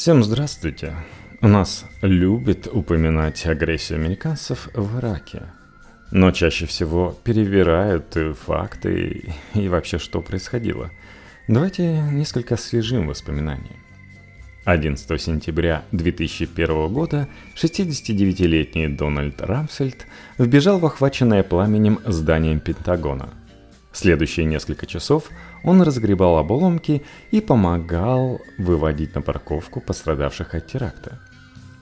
Всем здравствуйте. У нас любят упоминать агрессию американцев в Ираке. Но чаще всего перевирают факты и вообще что происходило. Давайте несколько освежим воспоминания. 11 сентября 2001 года 69-летний Дональд Рамсфельд вбежал в охваченное пламенем здание Пентагона. Следующие несколько часов он разгребал обломки и помогал выводить на парковку пострадавших от теракта.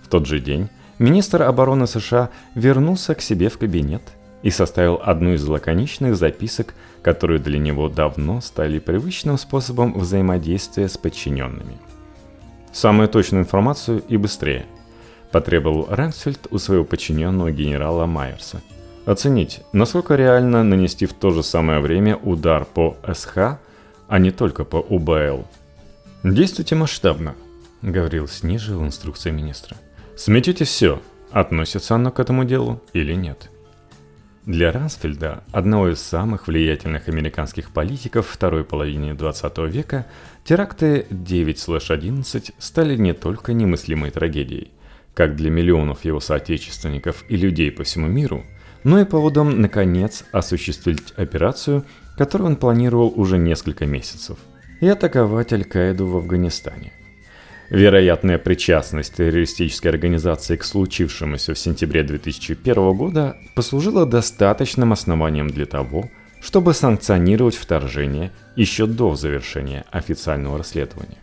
В тот же день министр обороны США вернулся к себе в кабинет и составил одну из лаконичных записок, которые для него давно стали привычным способом взаимодействия с подчиненными – Самую точную информацию и быстрее. Потребовал Рэмсфельд у своего подчиненного генерала Майерса. Оценить, насколько реально нанести в то же самое время удар по СХ, а не только по УБЛ. «Действуйте масштабно», — говорил ниже в инструкции министра. «Сметите все, относится оно к этому делу или нет». Для Рансфельда, одного из самых влиятельных американских политиков второй половины 20 века, теракты 9-11 стали не только немыслимой трагедией, как для миллионов его соотечественников и людей по всему миру, но и поводом, наконец, осуществить операцию, которую он планировал уже несколько месяцев, и атаковать Аль-Каиду в Афганистане. Вероятная причастность террористической организации к случившемуся в сентябре 2001 года послужила достаточным основанием для того, чтобы санкционировать вторжение еще до завершения официального расследования.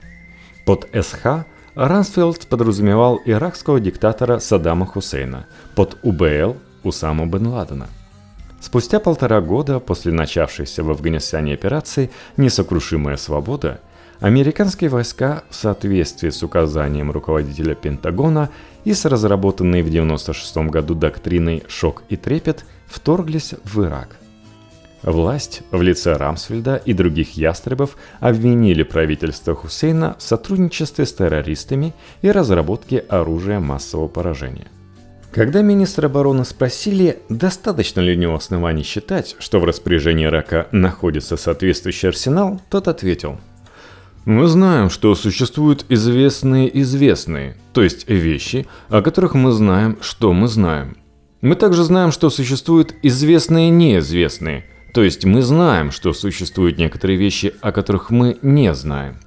Под СХ Рансфилд подразумевал иракского диктатора Саддама Хусейна, под УБЛ – Усаму бен Ладена. Спустя полтора года после начавшейся в Афганистане операции «Несокрушимая свобода» Американские войска в соответствии с указанием руководителя Пентагона и с разработанной в 1996 году доктриной «Шок и трепет» вторглись в Ирак. Власть в лице Рамсфельда и других ястребов обвинили правительство Хусейна в сотрудничестве с террористами и разработке оружия массового поражения. Когда министра обороны спросили, достаточно ли у него оснований считать, что в распоряжении Ирака находится соответствующий арсенал, тот ответил – мы знаем, что существуют известные известные, то есть вещи, о которых мы знаем, что мы знаем. Мы также знаем, что существуют известные неизвестные, то есть мы знаем, что существуют некоторые вещи, о которых мы не знаем.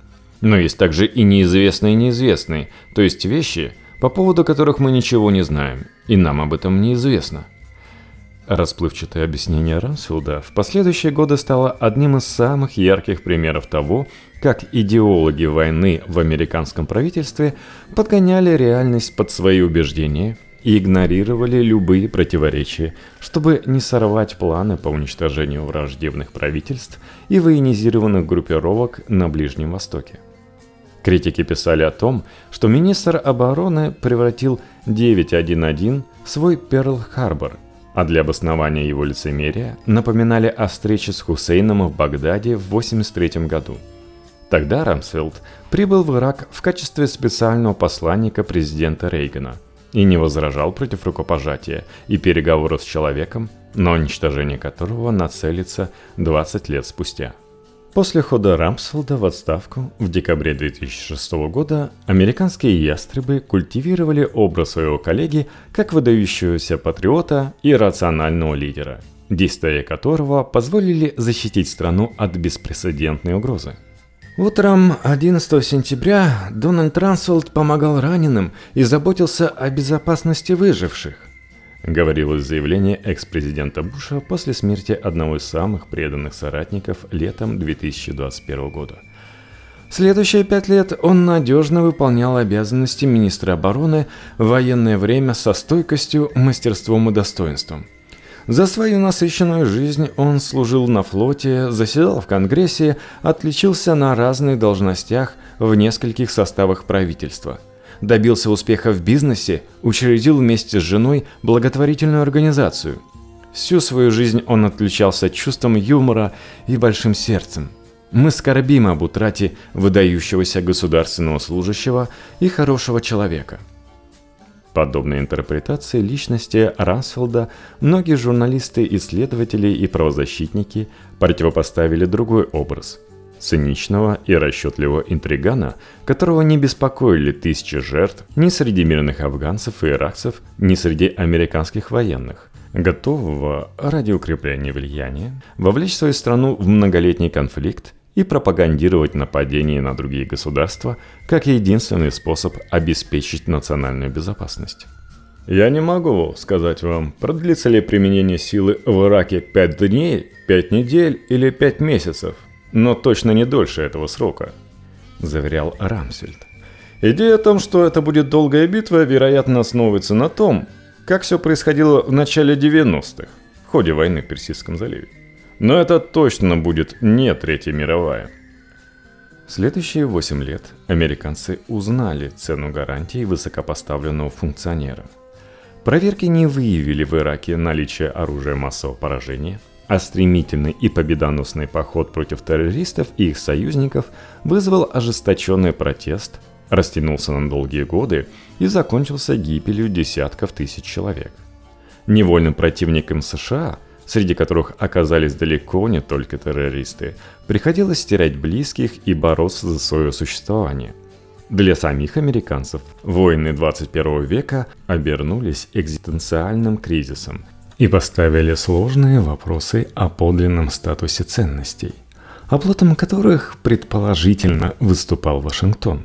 Но есть также и неизвестные неизвестные, то есть вещи, по поводу которых мы ничего не знаем, и нам об этом неизвестно. Расплывчатое объяснение Рамсфилда в последующие годы стало одним из самых ярких примеров того, как идеологи войны в американском правительстве подгоняли реальность под свои убеждения и игнорировали любые противоречия, чтобы не сорвать планы по уничтожению враждебных правительств и военизированных группировок на Ближнем Востоке. Критики писали о том, что министр обороны превратил 911 в свой Перл-Харбор – а для обоснования его лицемерия напоминали о встрече с Хусейном в Багдаде в 1983 году. Тогда Рамсфилд прибыл в Ирак в качестве специального посланника президента Рейгана и не возражал против рукопожатия и переговоров с человеком, на уничтожение которого нацелится 20 лет спустя. После хода Рамсфелда в отставку в декабре 2006 года американские ястребы культивировали образ своего коллеги как выдающегося патриота и рационального лидера, действия которого позволили защитить страну от беспрецедентной угрозы. Утром 11 сентября Дональд Рамсфелд помогал раненым и заботился о безопасности выживших говорилось в заявлении экс-президента Буша после смерти одного из самых преданных соратников летом 2021 года. Следующие пять лет он надежно выполнял обязанности министра обороны в военное время со стойкостью, мастерством и достоинством. За свою насыщенную жизнь он служил на флоте, заседал в Конгрессе, отличился на разных должностях в нескольких составах правительства – добился успеха в бизнесе, учредил вместе с женой благотворительную организацию. Всю свою жизнь он отличался чувством юмора и большим сердцем. Мы скорбим об утрате выдающегося государственного служащего и хорошего человека. Подобной интерпретации личности Расфелда многие журналисты, исследователи и правозащитники противопоставили другой образ – циничного и расчетливого интригана, которого не беспокоили тысячи жертв ни среди мирных афганцев и иракцев, ни среди американских военных, готового ради укрепления влияния вовлечь свою страну в многолетний конфликт и пропагандировать нападения на другие государства как единственный способ обеспечить национальную безопасность. Я не могу сказать вам, продлится ли применение силы в Ираке 5 дней, 5 недель или 5 месяцев, но точно не дольше этого срока, заверял Рамсфельд. Идея о том, что это будет долгая битва, вероятно, основывается на том, как все происходило в начале 90-х, в ходе войны в Персидском заливе. Но это точно будет не Третья мировая. В следующие 8 лет американцы узнали цену гарантий высокопоставленного функционера – Проверки не выявили в Ираке наличие оружия массового поражения, а стремительный и победоносный поход против террористов и их союзников вызвал ожесточенный протест, растянулся на долгие годы и закончился гибелью десятков тысяч человек. Невольным противникам США, среди которых оказались далеко не только террористы, приходилось терять близких и бороться за свое существование – для самих американцев войны 21 века обернулись экзистенциальным кризисом и поставили сложные вопросы о подлинном статусе ценностей, оплотом которых предположительно выступал Вашингтон.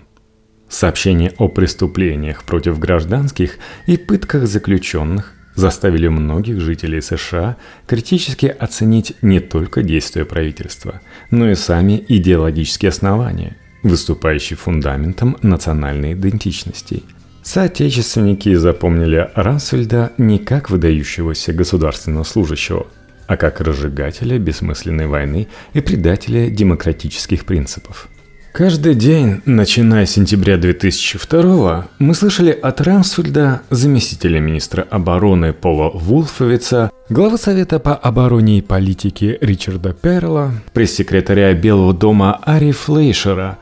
Сообщения о преступлениях против гражданских и пытках заключенных заставили многих жителей США критически оценить не только действия правительства, но и сами идеологические основания – выступающий фундаментом национальной идентичности. Соотечественники запомнили Рансфельда не как выдающегося государственного служащего, а как разжигателя бессмысленной войны и предателя демократических принципов – Каждый день, начиная с сентября 2002 мы слышали от Рамсфельда, заместителя министра обороны Пола Вулфовица, главы Совета по обороне и политике Ричарда Перла, пресс-секретаря Белого дома Ари Флейшера,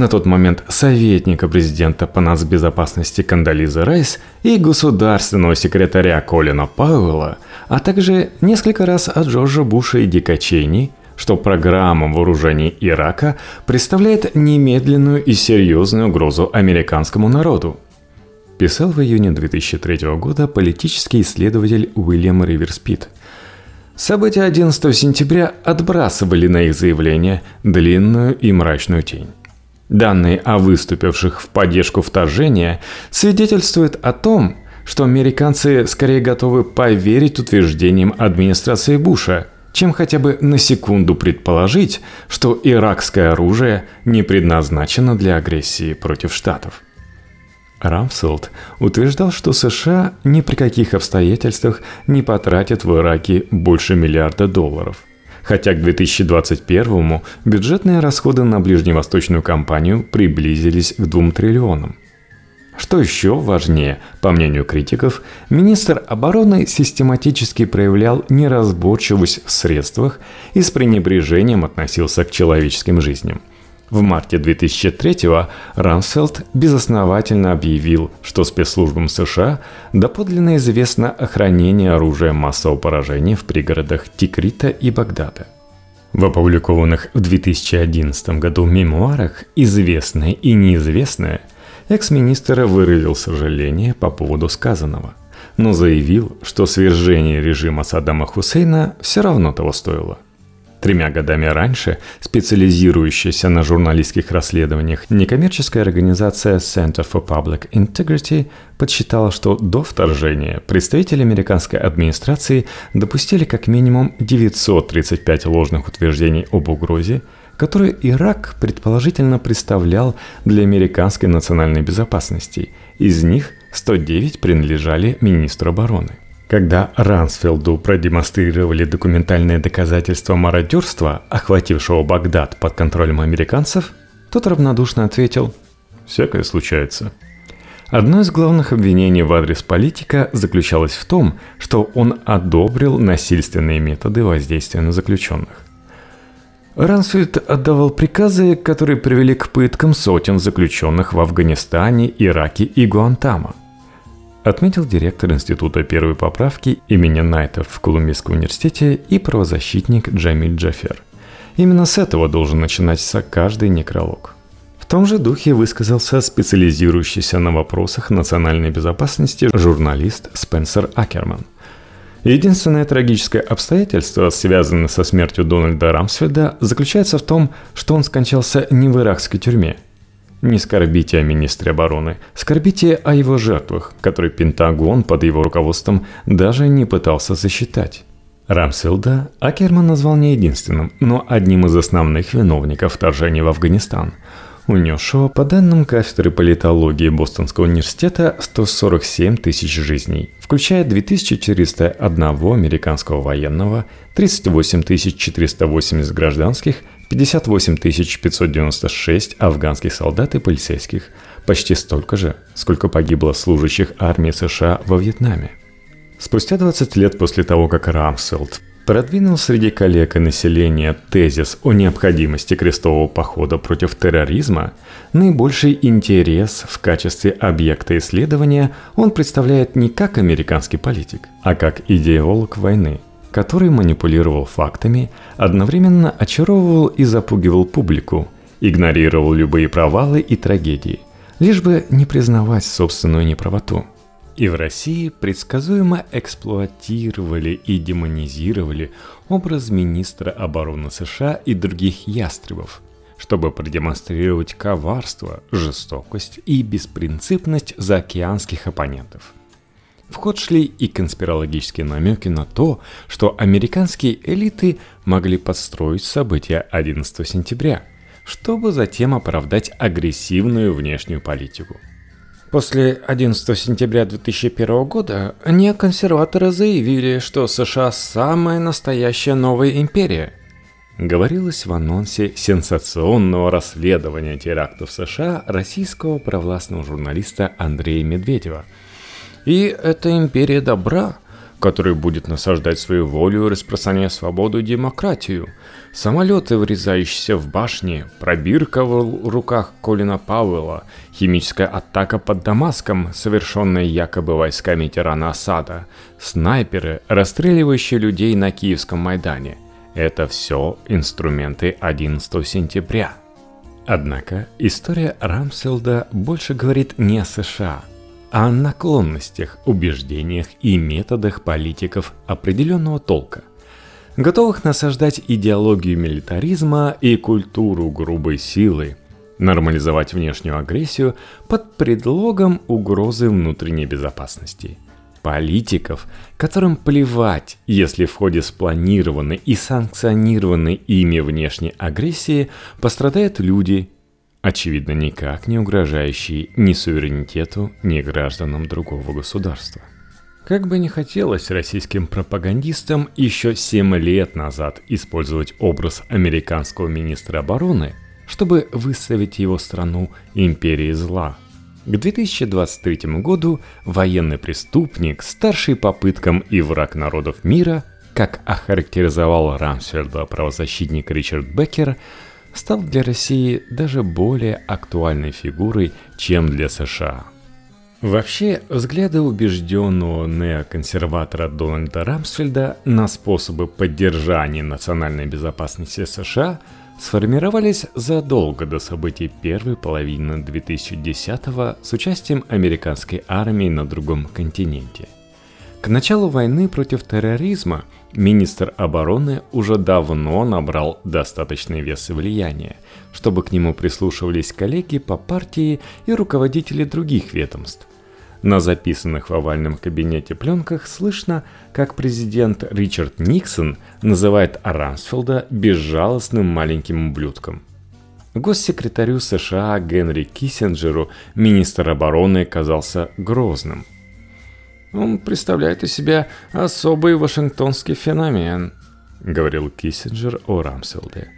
на тот момент советника президента по нацбезопасности Кандализа Райс и государственного секретаря Колина Пауэлла, а также несколько раз от Джорджа Буша и Дика Чейни – что программа вооружений Ирака представляет немедленную и серьезную угрозу американскому народу. Писал в июне 2003 года политический исследователь Уильям Риверспит. События 11 сентября отбрасывали на их заявление длинную и мрачную тень. Данные о выступивших в поддержку вторжения свидетельствуют о том, что американцы скорее готовы поверить утверждениям администрации Буша – чем хотя бы на секунду предположить, что иракское оружие не предназначено для агрессии против Штатов. Рамфселд утверждал, что США ни при каких обстоятельствах не потратят в Ираке больше миллиарда долларов. Хотя к 2021 бюджетные расходы на ближневосточную кампанию приблизились к 2 триллионам – что еще важнее, по мнению критиков, министр обороны систематически проявлял неразборчивость в средствах и с пренебрежением относился к человеческим жизням. В марте 2003-го Рамсфелд безосновательно объявил, что спецслужбам США доподлинно известно охранение оружия массового поражения в пригородах Тикрита и Багдада. В опубликованных в 2011 году мемуарах «Известное и неизвестное» Экс-министр выразил сожаление по поводу сказанного, но заявил, что свержение режима Саддама Хусейна все равно того стоило. Тремя годами раньше специализирующаяся на журналистских расследованиях некоммерческая организация Center for Public Integrity подсчитала, что до вторжения представители американской администрации допустили как минимум 935 ложных утверждений об угрозе, который Ирак предположительно представлял для американской национальной безопасности. Из них 109 принадлежали министру обороны. Когда Рансфилду продемонстрировали документальные доказательства мародерства, охватившего Багдад под контролем американцев, тот равнодушно ответил «Всякое случается». Одно из главных обвинений в адрес политика заключалось в том, что он одобрил насильственные методы воздействия на заключенных. Рансфельд отдавал приказы, которые привели к пыткам сотен заключенных в Афганистане, Ираке и Гуантамо. Отметил директор Института первой поправки имени Найта в Колумбийском университете и правозащитник Джамиль Джафер. Именно с этого должен начинаться каждый некролог. В том же духе высказался специализирующийся на вопросах национальной безопасности журналист Спенсер Акерман. Единственное трагическое обстоятельство, связанное со смертью Дональда Рамсфельда, заключается в том, что он скончался не в иракской тюрьме. Не скорбите о министре обороны, скорбите о его жертвах, которые Пентагон под его руководством даже не пытался засчитать. Рамсфилда Акерман назвал не единственным, но одним из основных виновников вторжения в Афганистан, унесшего, по данным кафедры политологии Бостонского университета, 147 тысяч жизней, включая 2401 американского военного, 38 480 гражданских, 58 596 афганских солдат и полицейских, почти столько же, сколько погибло служащих армии США во Вьетнаме. Спустя 20 лет после того, как Рамсфелд продвинул среди коллег и населения тезис о необходимости крестового похода против терроризма, наибольший интерес в качестве объекта исследования он представляет не как американский политик, а как идеолог войны, который манипулировал фактами, одновременно очаровывал и запугивал публику, игнорировал любые провалы и трагедии, лишь бы не признавать собственную неправоту – и в России предсказуемо эксплуатировали и демонизировали образ министра обороны США и других ястребов, чтобы продемонстрировать коварство, жестокость и беспринципность заокеанских оппонентов. В ход шли и конспирологические намеки на то, что американские элиты могли подстроить события 11 сентября, чтобы затем оправдать агрессивную внешнюю политику – После 11 сентября 2001 года неоконсерваторы заявили, что США самая настоящая новая империя. Говорилось в анонсе сенсационного расследования терактов США российского провластного журналиста Андрея Медведева. И это империя добра – который будет насаждать свою волю распространять свободу и демократию. Самолеты, врезающиеся в башни, пробирка в руках Колина Пауэлла, химическая атака под Дамаском, совершенная якобы войсками тирана Асада, снайперы, расстреливающие людей на Киевском Майдане. Это все инструменты 11 сентября. Однако история Рамселда больше говорит не о США – о наклонностях, убеждениях и методах политиков определенного толка, готовых насаждать идеологию милитаризма и культуру грубой силы, нормализовать внешнюю агрессию под предлогом угрозы внутренней безопасности. Политиков, которым плевать, если в ходе спланированной и санкционированной ими внешней агрессии пострадают люди очевидно никак не угрожающий ни суверенитету, ни гражданам другого государства. Как бы не хотелось российским пропагандистам еще 7 лет назад использовать образ американского министра обороны, чтобы выставить его страну империей зла. К 2023 году военный преступник, старший попыткам и враг народов мира, как охарактеризовал Рамсфельда правозащитник Ричард Беккер, стал для России даже более актуальной фигурой, чем для США. Вообще, взгляды убежденного неоконсерватора Дональда Рамсфельда на способы поддержания национальной безопасности США сформировались задолго до событий первой половины 2010-го с участием американской армии на другом континенте. К началу войны против терроризма – Министр обороны уже давно набрал достаточный вес и влияние, чтобы к нему прислушивались коллеги по партии и руководители других ведомств. На записанных в овальном кабинете пленках слышно, как президент Ричард Никсон называет Рамсфелда безжалостным маленьким ублюдком. Госсекретарю США Генри Киссинджеру министр обороны казался грозным – он представляет из себя особый вашингтонский феномен, говорил Киссинджер о Рамселде.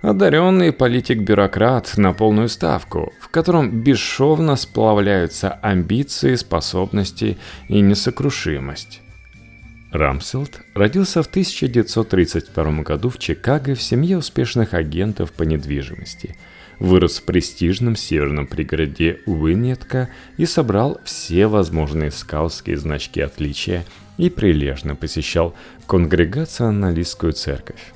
Одаренный политик-бюрократ на полную ставку, в котором бесшовно сплавляются амбиции, способности и несокрушимость. Рамселд родился в 1932 году в Чикаго в семье успешных агентов по недвижимости – вырос в престижном северном пригороде Уинетка и собрал все возможные скаутские значки отличия и прилежно посещал конгрегационалистскую церковь.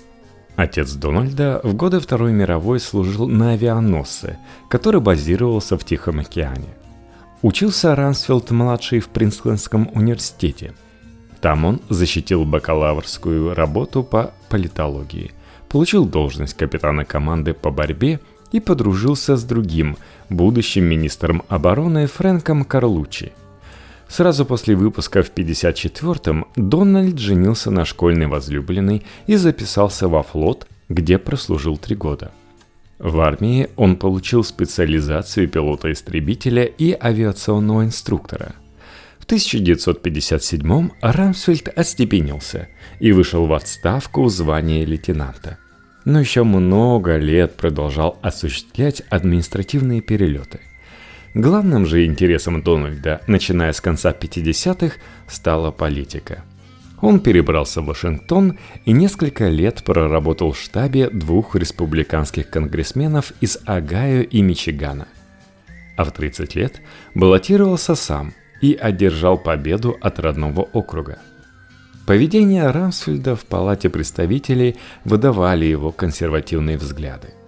Отец Дональда в годы Второй мировой служил на авианосце, который базировался в Тихом океане. Учился Рансфилд-младший в Принстонском университете. Там он защитил бакалаврскую работу по политологии, получил должность капитана команды по борьбе и подружился с другим, будущим министром обороны Фрэнком Карлучи – Сразу после выпуска в 54-м Дональд женился на школьной возлюбленной и записался во флот, где прослужил три года. В армии он получил специализацию пилота-истребителя и авиационного инструктора. В 1957-м Рамсфельд остепенился и вышел в отставку в звании лейтенанта. Но еще много лет продолжал осуществлять административные перелеты – Главным же интересом Дональда, начиная с конца 50-х, стала политика. Он перебрался в Вашингтон и несколько лет проработал в штабе двух республиканских конгрессменов из Огайо и Мичигана. А в 30 лет баллотировался сам и одержал победу от родного округа. Поведение Рамсфельда в Палате представителей выдавали его консервативные взгляды –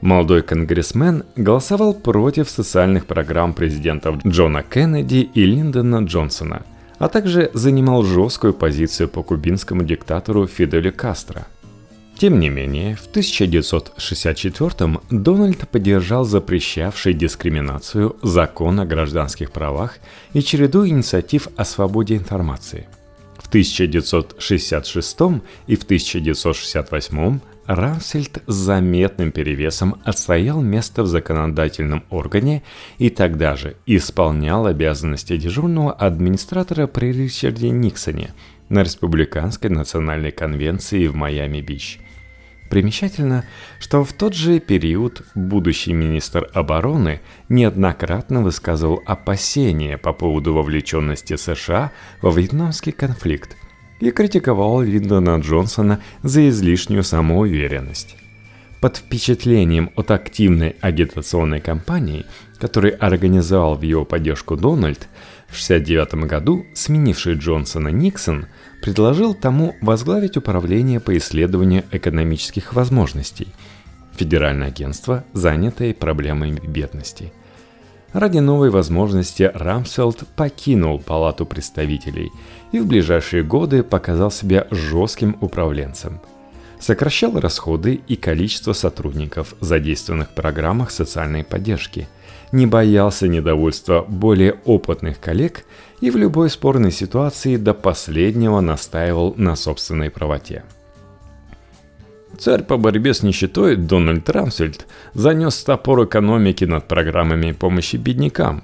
Молодой конгрессмен голосовал против социальных программ президентов Джона Кеннеди и Линдона Джонсона, а также занимал жесткую позицию по кубинскому диктатору Фиделю Кастро. Тем не менее, в 1964-м Дональд поддержал запрещавший дискриминацию закон о гражданских правах и череду инициатив о свободе информации. В 1966 и в 1968 Рамсельд с заметным перевесом отстоял место в законодательном органе и тогда же исполнял обязанности дежурного администратора при Ричарде Никсоне на Республиканской национальной конвенции в Майами-Бич. Примечательно, что в тот же период будущий министр обороны неоднократно высказывал опасения по поводу вовлеченности США во вьетнамский конфликт – и критиковал Линдона Джонсона за излишнюю самоуверенность. Под впечатлением от активной агитационной кампании, которую организовал в его поддержку Дональд, в 1969 году сменивший Джонсона Никсон предложил тому возглавить управление по исследованию экономических возможностей, федеральное агентство, занятое проблемами бедности – Ради новой возможности Рамсфелд покинул Палату представителей и в ближайшие годы показал себя жестким управленцем. Сокращал расходы и количество сотрудников, задействованных в программах социальной поддержки, не боялся недовольства более опытных коллег и в любой спорной ситуации до последнего настаивал на собственной правоте – Царь по борьбе с нищетой Дональд Рамсфельд занес топор экономики над программами помощи беднякам,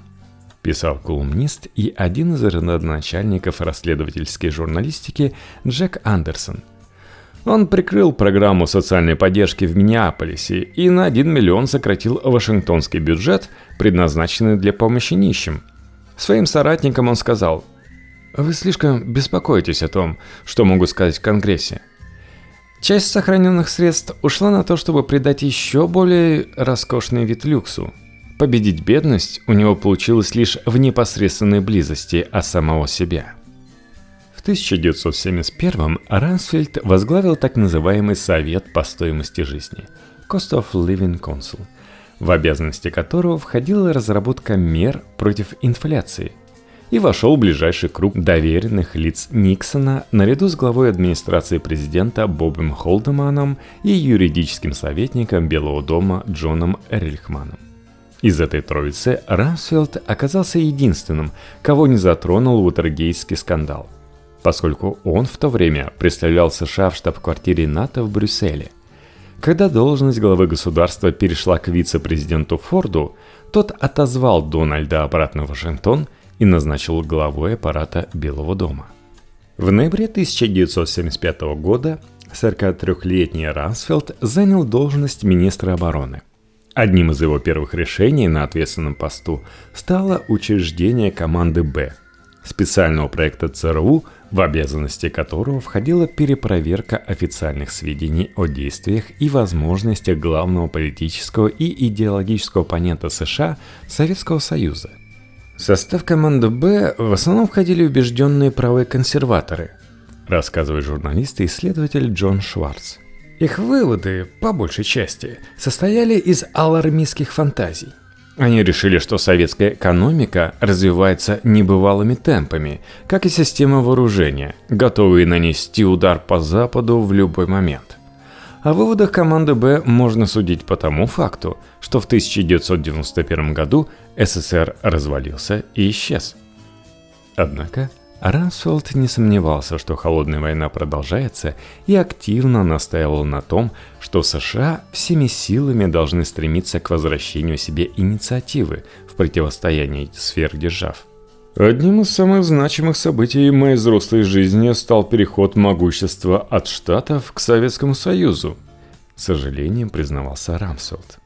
писал колумнист и один из родоначальников расследовательской журналистики Джек Андерсон. Он прикрыл программу социальной поддержки в Миннеаполисе и на 1 миллион сократил Вашингтонский бюджет, предназначенный для помощи нищим. Своим соратникам он сказал, «Вы слишком беспокоитесь о том, что могу сказать в Конгрессе – Часть сохраненных средств ушла на то, чтобы придать еще более роскошный вид люксу. Победить бедность у него получилось лишь в непосредственной близости от самого себя. В 1971 Рансфельд возглавил так называемый Совет по стоимости жизни – Cost of Living Council, в обязанности которого входила разработка мер против инфляции – и вошел в ближайший круг доверенных лиц Никсона наряду с главой администрации президента Бобом Холдеманом и юридическим советником Белого дома Джоном Эрельхманом. Из этой троицы Рамсфелд оказался единственным, кого не затронул Уотергейский скандал, поскольку он в то время представлял США в штаб-квартире НАТО в Брюсселе. Когда должность главы государства перешла к вице-президенту Форду, тот отозвал Дональда обратно в Вашингтон – и назначил главой аппарата Белого дома. В ноябре 1975 года 43-летний Рансфелд занял должность министра обороны. Одним из его первых решений на ответственном посту стало учреждение команды «Б», специального проекта ЦРУ, в обязанности которого входила перепроверка официальных сведений о действиях и возможностях главного политического и идеологического оппонента США Советского Союза – в состав команды «Б» в основном входили убежденные правые консерваторы, рассказывает журналист и исследователь Джон Шварц. Их выводы, по большей части, состояли из алармистских фантазий. Они решили, что советская экономика развивается небывалыми темпами, как и система вооружения, готовые нанести удар по Западу в любой момент. О выводах команды «Б» можно судить по тому факту, что в 1991 году СССР развалился и исчез. Однако Рамсфелд не сомневался, что холодная война продолжается и активно настаивал на том, что США всеми силами должны стремиться к возвращению себе инициативы в противостоянии сверхдержав. Одним из самых значимых событий моей взрослой жизни стал переход могущества от Штатов к Советскому Союзу, с сожалением признавался Рамсфелд.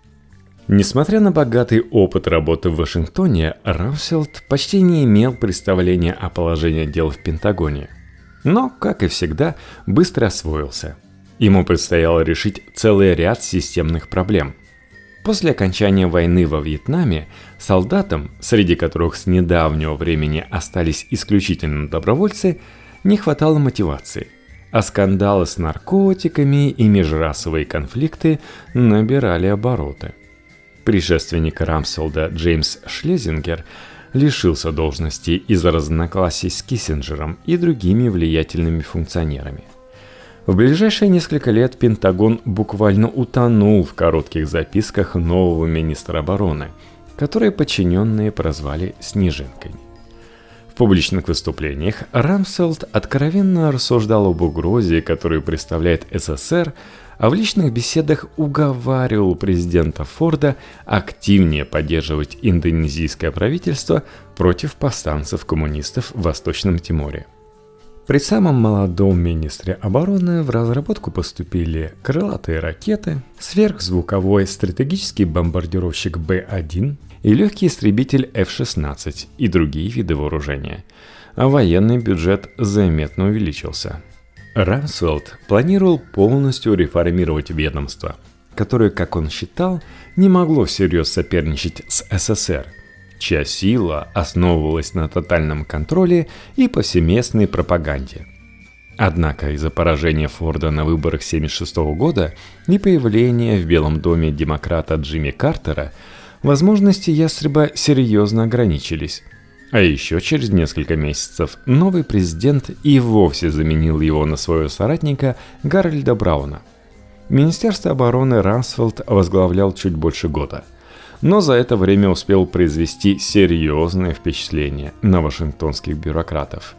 Несмотря на богатый опыт работы в Вашингтоне, Рамсфелд почти не имел представления о положении дел в Пентагоне. Но, как и всегда, быстро освоился. Ему предстояло решить целый ряд системных проблем. После окончания войны во Вьетнаме солдатам, среди которых с недавнего времени остались исключительно добровольцы, не хватало мотивации – а скандалы с наркотиками и межрасовые конфликты набирали обороты – Предшественник Рамселда Джеймс Шлезингер лишился должности из-за разногласий с Киссинджером и другими влиятельными функционерами. В ближайшие несколько лет Пентагон буквально утонул в коротких записках нового министра обороны, которые подчиненные прозвали «снежинкой». В публичных выступлениях Рамселд откровенно рассуждал об угрозе, которую представляет СССР, а в личных беседах уговаривал президента Форда активнее поддерживать индонезийское правительство против повстанцев-коммунистов в Восточном Тиморе. При самом молодом министре обороны в разработку поступили крылатые ракеты, сверхзвуковой стратегический бомбардировщик Б-1 и легкий истребитель F-16 и другие виды вооружения, а военный бюджет заметно увеличился – Рамсфелд планировал полностью реформировать ведомство, которое, как он считал, не могло всерьез соперничать с СССР, чья сила основывалась на тотальном контроле и повсеместной пропаганде. Однако из-за поражения Форда на выборах 1976 года и появления в Белом доме демократа Джимми Картера возможности ястреба серьезно ограничились – а еще через несколько месяцев новый президент и вовсе заменил его на своего соратника Гарольда Брауна. Министерство обороны Рансфелд возглавлял чуть больше года, но за это время успел произвести серьезное впечатление на вашингтонских бюрократов.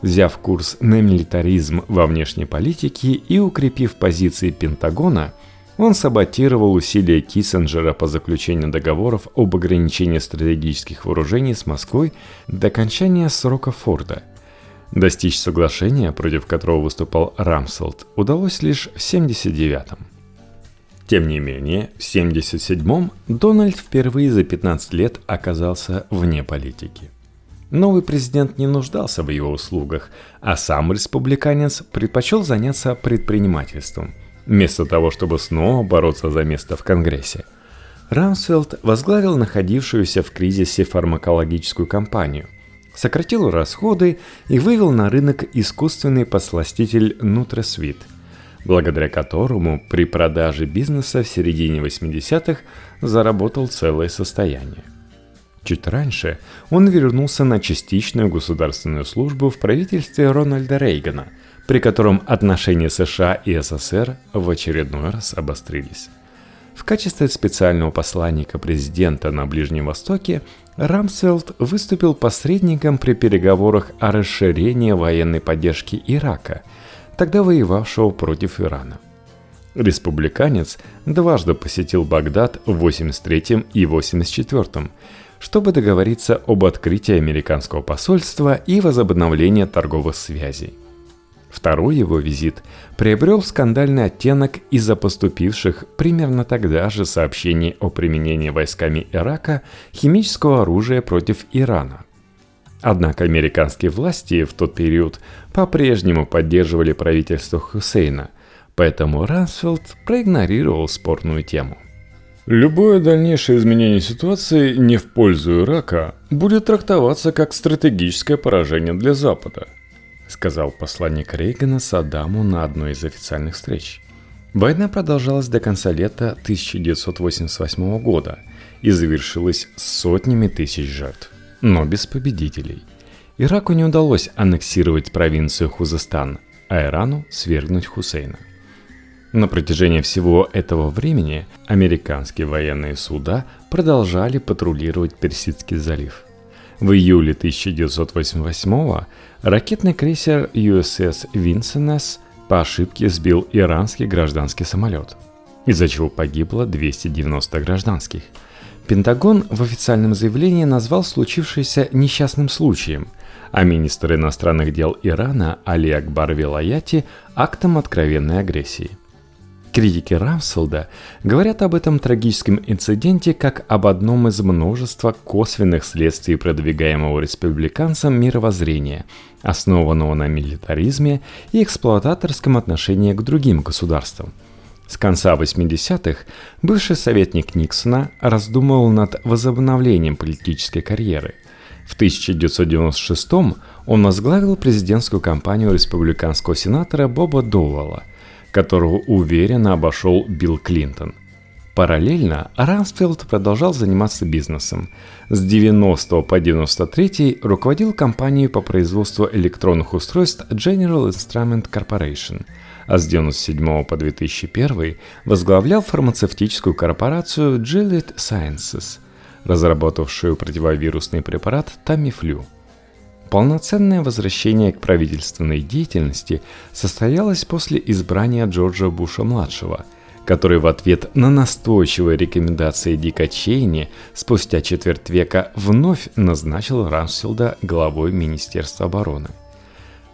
Взяв курс на милитаризм во внешней политике и укрепив позиции Пентагона – он саботировал усилия Киссинджера по заключению договоров об ограничении стратегических вооружений с Москвой до окончания срока Форда. Достичь соглашения, против которого выступал Рамселд, удалось лишь в 79-м. Тем не менее, в 77-м Дональд впервые за 15 лет оказался вне политики. Новый президент не нуждался в его услугах, а сам республиканец предпочел заняться предпринимательством – вместо того, чтобы снова бороться за место в Конгрессе. Рамсфелд возглавил находившуюся в кризисе фармакологическую компанию, сократил расходы и вывел на рынок искусственный подсластитель NutraSweet, благодаря которому при продаже бизнеса в середине 80-х заработал целое состояние. Чуть раньше он вернулся на частичную государственную службу в правительстве Рональда Рейгана – при котором отношения США и СССР в очередной раз обострились. В качестве специального посланника президента на Ближнем Востоке Рамсфелд выступил посредником при переговорах о расширении военной поддержки Ирака, тогда воевавшего против Ирана. Республиканец дважды посетил Багдад в 83 и 84 чтобы договориться об открытии американского посольства и возобновлении торговых связей – Второй его визит приобрел скандальный оттенок из-за поступивших примерно тогда же сообщений о применении войсками Ирака химического оружия против Ирана. Однако американские власти в тот период по-прежнему поддерживали правительство Хусейна, поэтому Рансфилд проигнорировал спорную тему. Любое дальнейшее изменение ситуации не в пользу Ирака будет трактоваться как стратегическое поражение для Запада – сказал посланник Рейгана Саддаму на одной из официальных встреч. Война продолжалась до конца лета 1988 года и завершилась сотнями тысяч жертв, но без победителей. Ираку не удалось аннексировать провинцию Хузестан, а Ирану свергнуть Хусейна. На протяжении всего этого времени американские военные суда продолжали патрулировать Персидский залив. В июле 1988 ракетный крейсер USS Vincennes по ошибке сбил иранский гражданский самолет, из-за чего погибло 290 гражданских. Пентагон в официальном заявлении назвал случившееся несчастным случаем, а министр иностранных дел Ирана Али Акбар Вилаяти актом откровенной агрессии – Критики Рамселда говорят об этом трагическом инциденте как об одном из множества косвенных следствий продвигаемого республиканцам мировоззрения, основанного на милитаризме и эксплуататорском отношении к другим государствам. С конца 80-х бывший советник Никсона раздумывал над возобновлением политической карьеры. В 1996 он возглавил президентскую кампанию республиканского сенатора Боба Доуэлла – которого уверенно обошел Билл Клинтон. Параллельно Рамсфилд продолжал заниматься бизнесом. С 90 по 93 руководил компанией по производству электронных устройств General Instrument Corporation, а с 97 по 2001 возглавлял фармацевтическую корпорацию Gilead Sciences, разработавшую противовирусный препарат Tamiflu – Полноценное возвращение к правительственной деятельности состоялось после избрания Джорджа Буша-младшего, который в ответ на настойчивые рекомендации Дика Чейни спустя четверть века вновь назначил Рамсфилда главой Министерства обороны.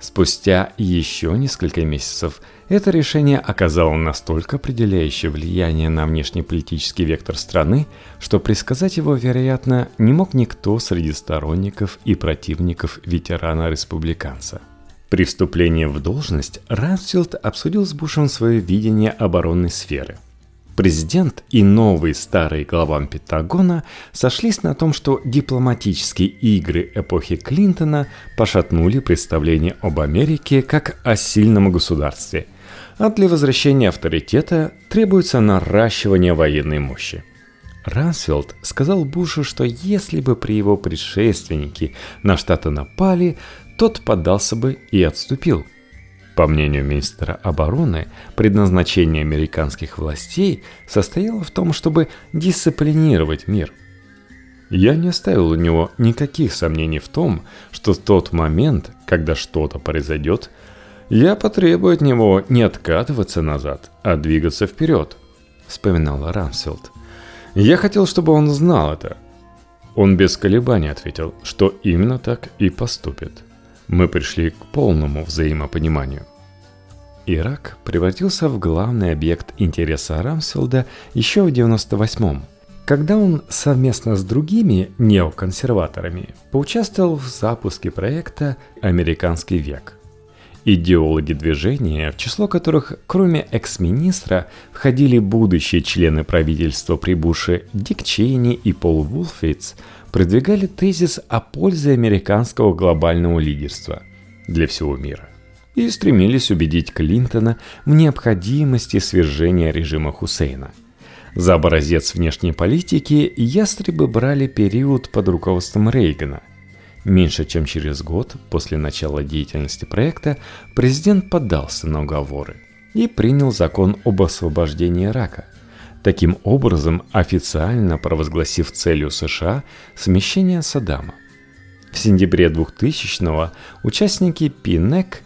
Спустя еще несколько месяцев – это решение оказало настолько определяющее влияние на внешнеполитический вектор страны, что предсказать его, вероятно, не мог никто среди сторонников и противников ветерана-республиканца. При вступлении в должность Рамсфилд обсудил с Бушем свое видение оборонной сферы. Президент и новый старый глава Пентагона сошлись на том, что дипломатические игры эпохи Клинтона пошатнули представление об Америке как о сильном государстве – а для возвращения авторитета требуется наращивание военной мощи. Рансфилд сказал Бушу, что если бы при его предшественнике на Штаты напали, тот поддался бы и отступил. По мнению министра обороны, предназначение американских властей состояло в том, чтобы дисциплинировать мир. Я не оставил у него никаких сомнений в том, что в тот момент, когда что-то произойдет – я потребую от него не откатываться назад, а двигаться вперед, вспоминал Рамсфилд. Я хотел, чтобы он знал это. Он без колебаний ответил, что именно так и поступит. Мы пришли к полному взаимопониманию. Ирак превратился в главный объект интереса Рамсфилда еще в 98-м, когда он совместно с другими неоконсерваторами поучаствовал в запуске проекта «Американский век», Идеологи движения, в число которых, кроме экс-министра, входили будущие члены правительства при Буше Дик Чейни и Пол Вулфитц, продвигали тезис о пользе американского глобального лидерства для всего мира и стремились убедить Клинтона в необходимости свержения режима Хусейна. За образец внешней политики ястребы брали период под руководством Рейгана – Меньше чем через год после начала деятельности проекта президент поддался на уговоры и принял закон об освобождении Ирака, таким образом официально провозгласив целью США смещение Саддама. В сентябре 2000-го участники ПИНЕК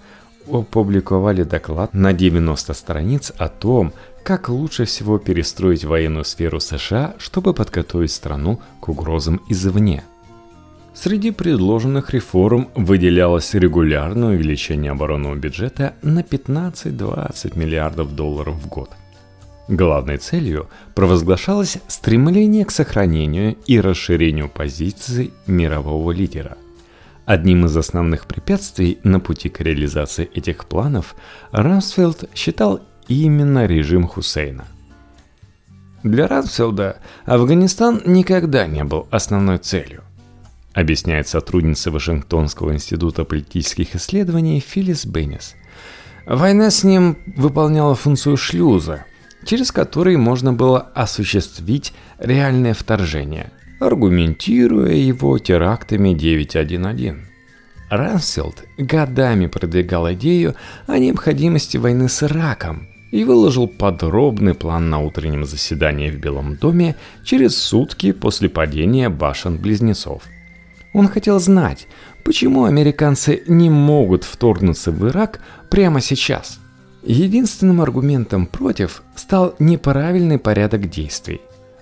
опубликовали доклад на 90 страниц о том, как лучше всего перестроить военную сферу США, чтобы подготовить страну к угрозам извне – Среди предложенных реформ выделялось регулярное увеличение оборонного бюджета на 15-20 миллиардов долларов в год. Главной целью провозглашалось стремление к сохранению и расширению позиций мирового лидера. Одним из основных препятствий на пути к реализации этих планов Рамсфелд считал именно режим Хусейна. Для Рамсфелда Афганистан никогда не был основной целью объясняет сотрудница Вашингтонского института политических исследований Филлис Беннис. Война с ним выполняла функцию шлюза, через который можно было осуществить реальное вторжение, аргументируя его терактами 911. Рансфилд годами продвигал идею о необходимости войны с Ираком и выложил подробный план на утреннем заседании в Белом доме через сутки после падения башен-близнецов. Он хотел знать, почему американцы не могут вторгнуться в Ирак прямо сейчас. Единственным аргументом против стал неправильный порядок действий.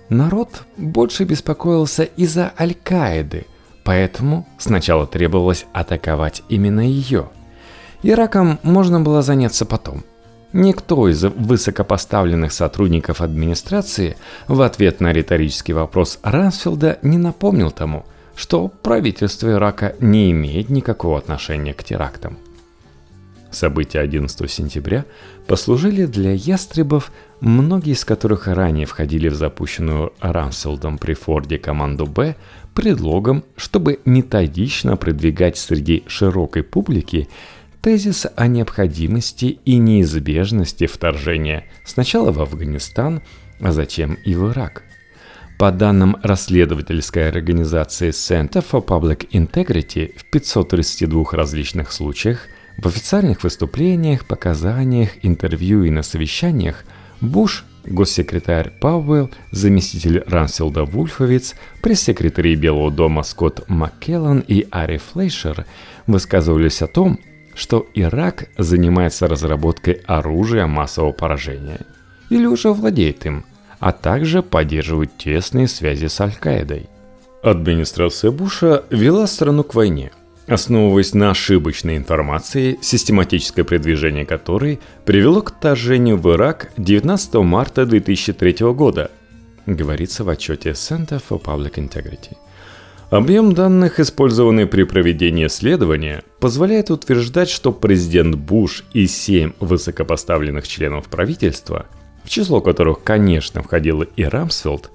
Народ больше беспокоился из-за Аль-Каиды, поэтому сначала требовалось атаковать именно ее. Ираком можно было заняться потом – Никто из высокопоставленных сотрудников администрации в ответ на риторический вопрос Рансфилда не напомнил тому, что правительство Ирака не имеет никакого отношения к терактам. События 11 сентября послужили для ястребов, многие из которых ранее входили в запущенную Рамселдом при Форде команду «Б», предлогом, чтобы методично продвигать среди широкой публики тезис о необходимости и неизбежности вторжения сначала в Афганистан, а затем и в Ирак. По данным расследовательской организации Center for Public Integrity, в 532 различных случаях в официальных выступлениях, показаниях, интервью и на совещаниях Буш, госсекретарь Пауэлл, заместитель Рансфилда Вульфовиц, пресс-секретари Белого дома Скотт Маккеллан и Ари Флейшер высказывались о том, что Ирак занимается разработкой оружия массового поражения. Или уже владеет им, а также поддерживает тесные связи с Аль-Каидой. Администрация Буша вела страну к войне, основываясь на ошибочной информации, систематическое продвижение которой привело к вторжению в Ирак 19 марта 2003 года, говорится в отчете Center for Public Integrity. Объем данных, использованный при проведении исследования, позволяет утверждать, что президент Буш и семь высокопоставленных членов правительства, в число которых, конечно, входил и Рамсфилд,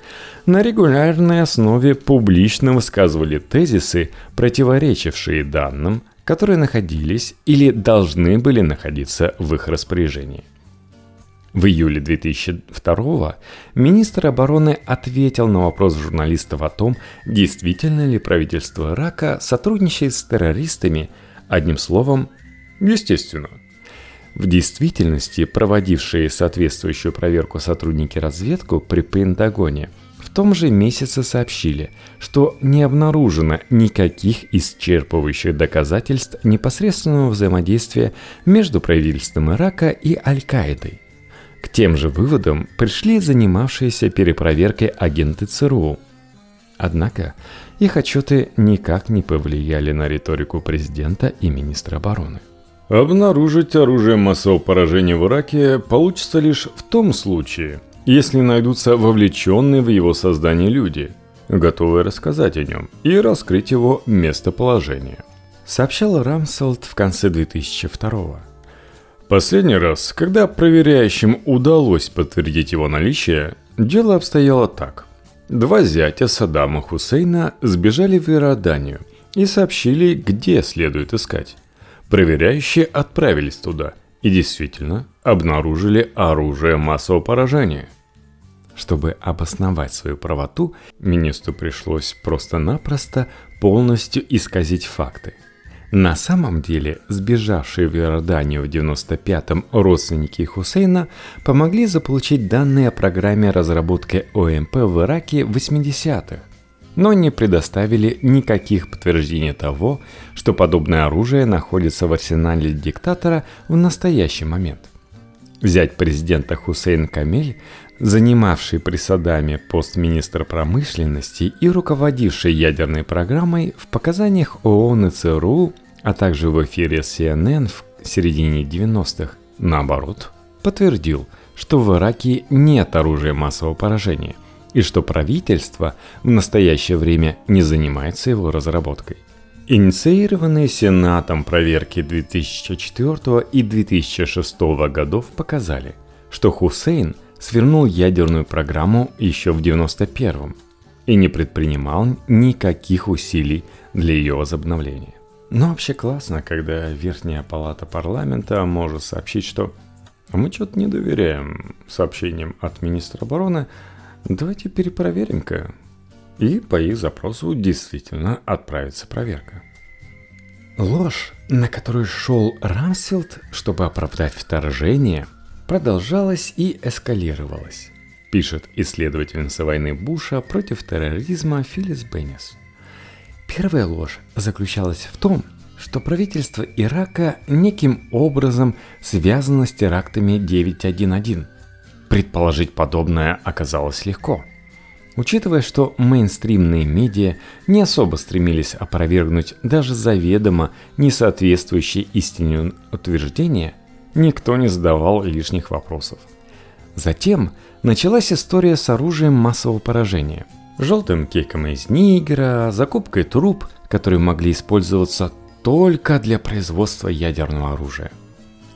на регулярной основе публично высказывали тезисы, противоречившие данным, которые находились или должны были находиться в их распоряжении. В июле 2002 министр обороны ответил на вопрос журналистов о том, действительно ли правительство Ирака сотрудничает с террористами, одним словом, естественно. В действительности, проводившие соответствующую проверку сотрудники разведку при Пентагоне в том же месяце сообщили, что не обнаружено никаких исчерпывающих доказательств непосредственного взаимодействия между правительством Ирака и Аль-Каидой. К тем же выводам пришли занимавшиеся перепроверкой агенты ЦРУ. Однако их отчеты никак не повлияли на риторику президента и министра обороны. Обнаружить оружие массового поражения в Ираке получится лишь в том случае, если найдутся вовлеченные в его создание люди, готовые рассказать о нем и раскрыть его местоположение, сообщал Рамселд в конце 2002 года. Последний раз, когда проверяющим удалось подтвердить его наличие, дело обстояло так. Два зятя Саддама Хусейна сбежали в Иорданию и сообщили, где следует искать. Проверяющие отправились туда и действительно обнаружили оружие массового поражения. Чтобы обосновать свою правоту, министру пришлось просто-напросто полностью исказить факты – на самом деле, сбежавшие в Иорданию в 95-м родственники Хусейна помогли заполучить данные о программе разработки ОМП в Ираке в 80-х, но не предоставили никаких подтверждений того, что подобное оружие находится в арсенале диктатора в настоящий момент. Взять президента Хусейн Камель, занимавший при Саддаме пост министра промышленности и руководивший ядерной программой, в показаниях ООН и ЦРУ а также в эфире CNN в середине 90-х, наоборот, подтвердил, что в Ираке нет оружия массового поражения и что правительство в настоящее время не занимается его разработкой. Инициированные Сенатом проверки 2004 и 2006 годов показали, что Хусейн свернул ядерную программу еще в 91 и не предпринимал никаких усилий для ее возобновления. Но вообще классно, когда Верхняя Палата Парламента может сообщить, что мы что-то не доверяем сообщениям от министра обороны, давайте перепроверим-ка. И по их запросу действительно отправится проверка. Ложь, на которую шел Рамсфилд, чтобы оправдать вторжение, продолжалась и эскалировалась, пишет исследовательница войны Буша против терроризма Филлис Беннис. Первая ложь заключалась в том, что правительство Ирака неким образом связано с терактами 911. Предположить подобное оказалось легко – Учитывая, что мейнстримные медиа не особо стремились опровергнуть даже заведомо несоответствующие истине утверждения, никто не задавал лишних вопросов. Затем началась история с оружием массового поражения. Желтым кейком из Нигера, закупкой труб, которые могли использоваться только для производства ядерного оружия.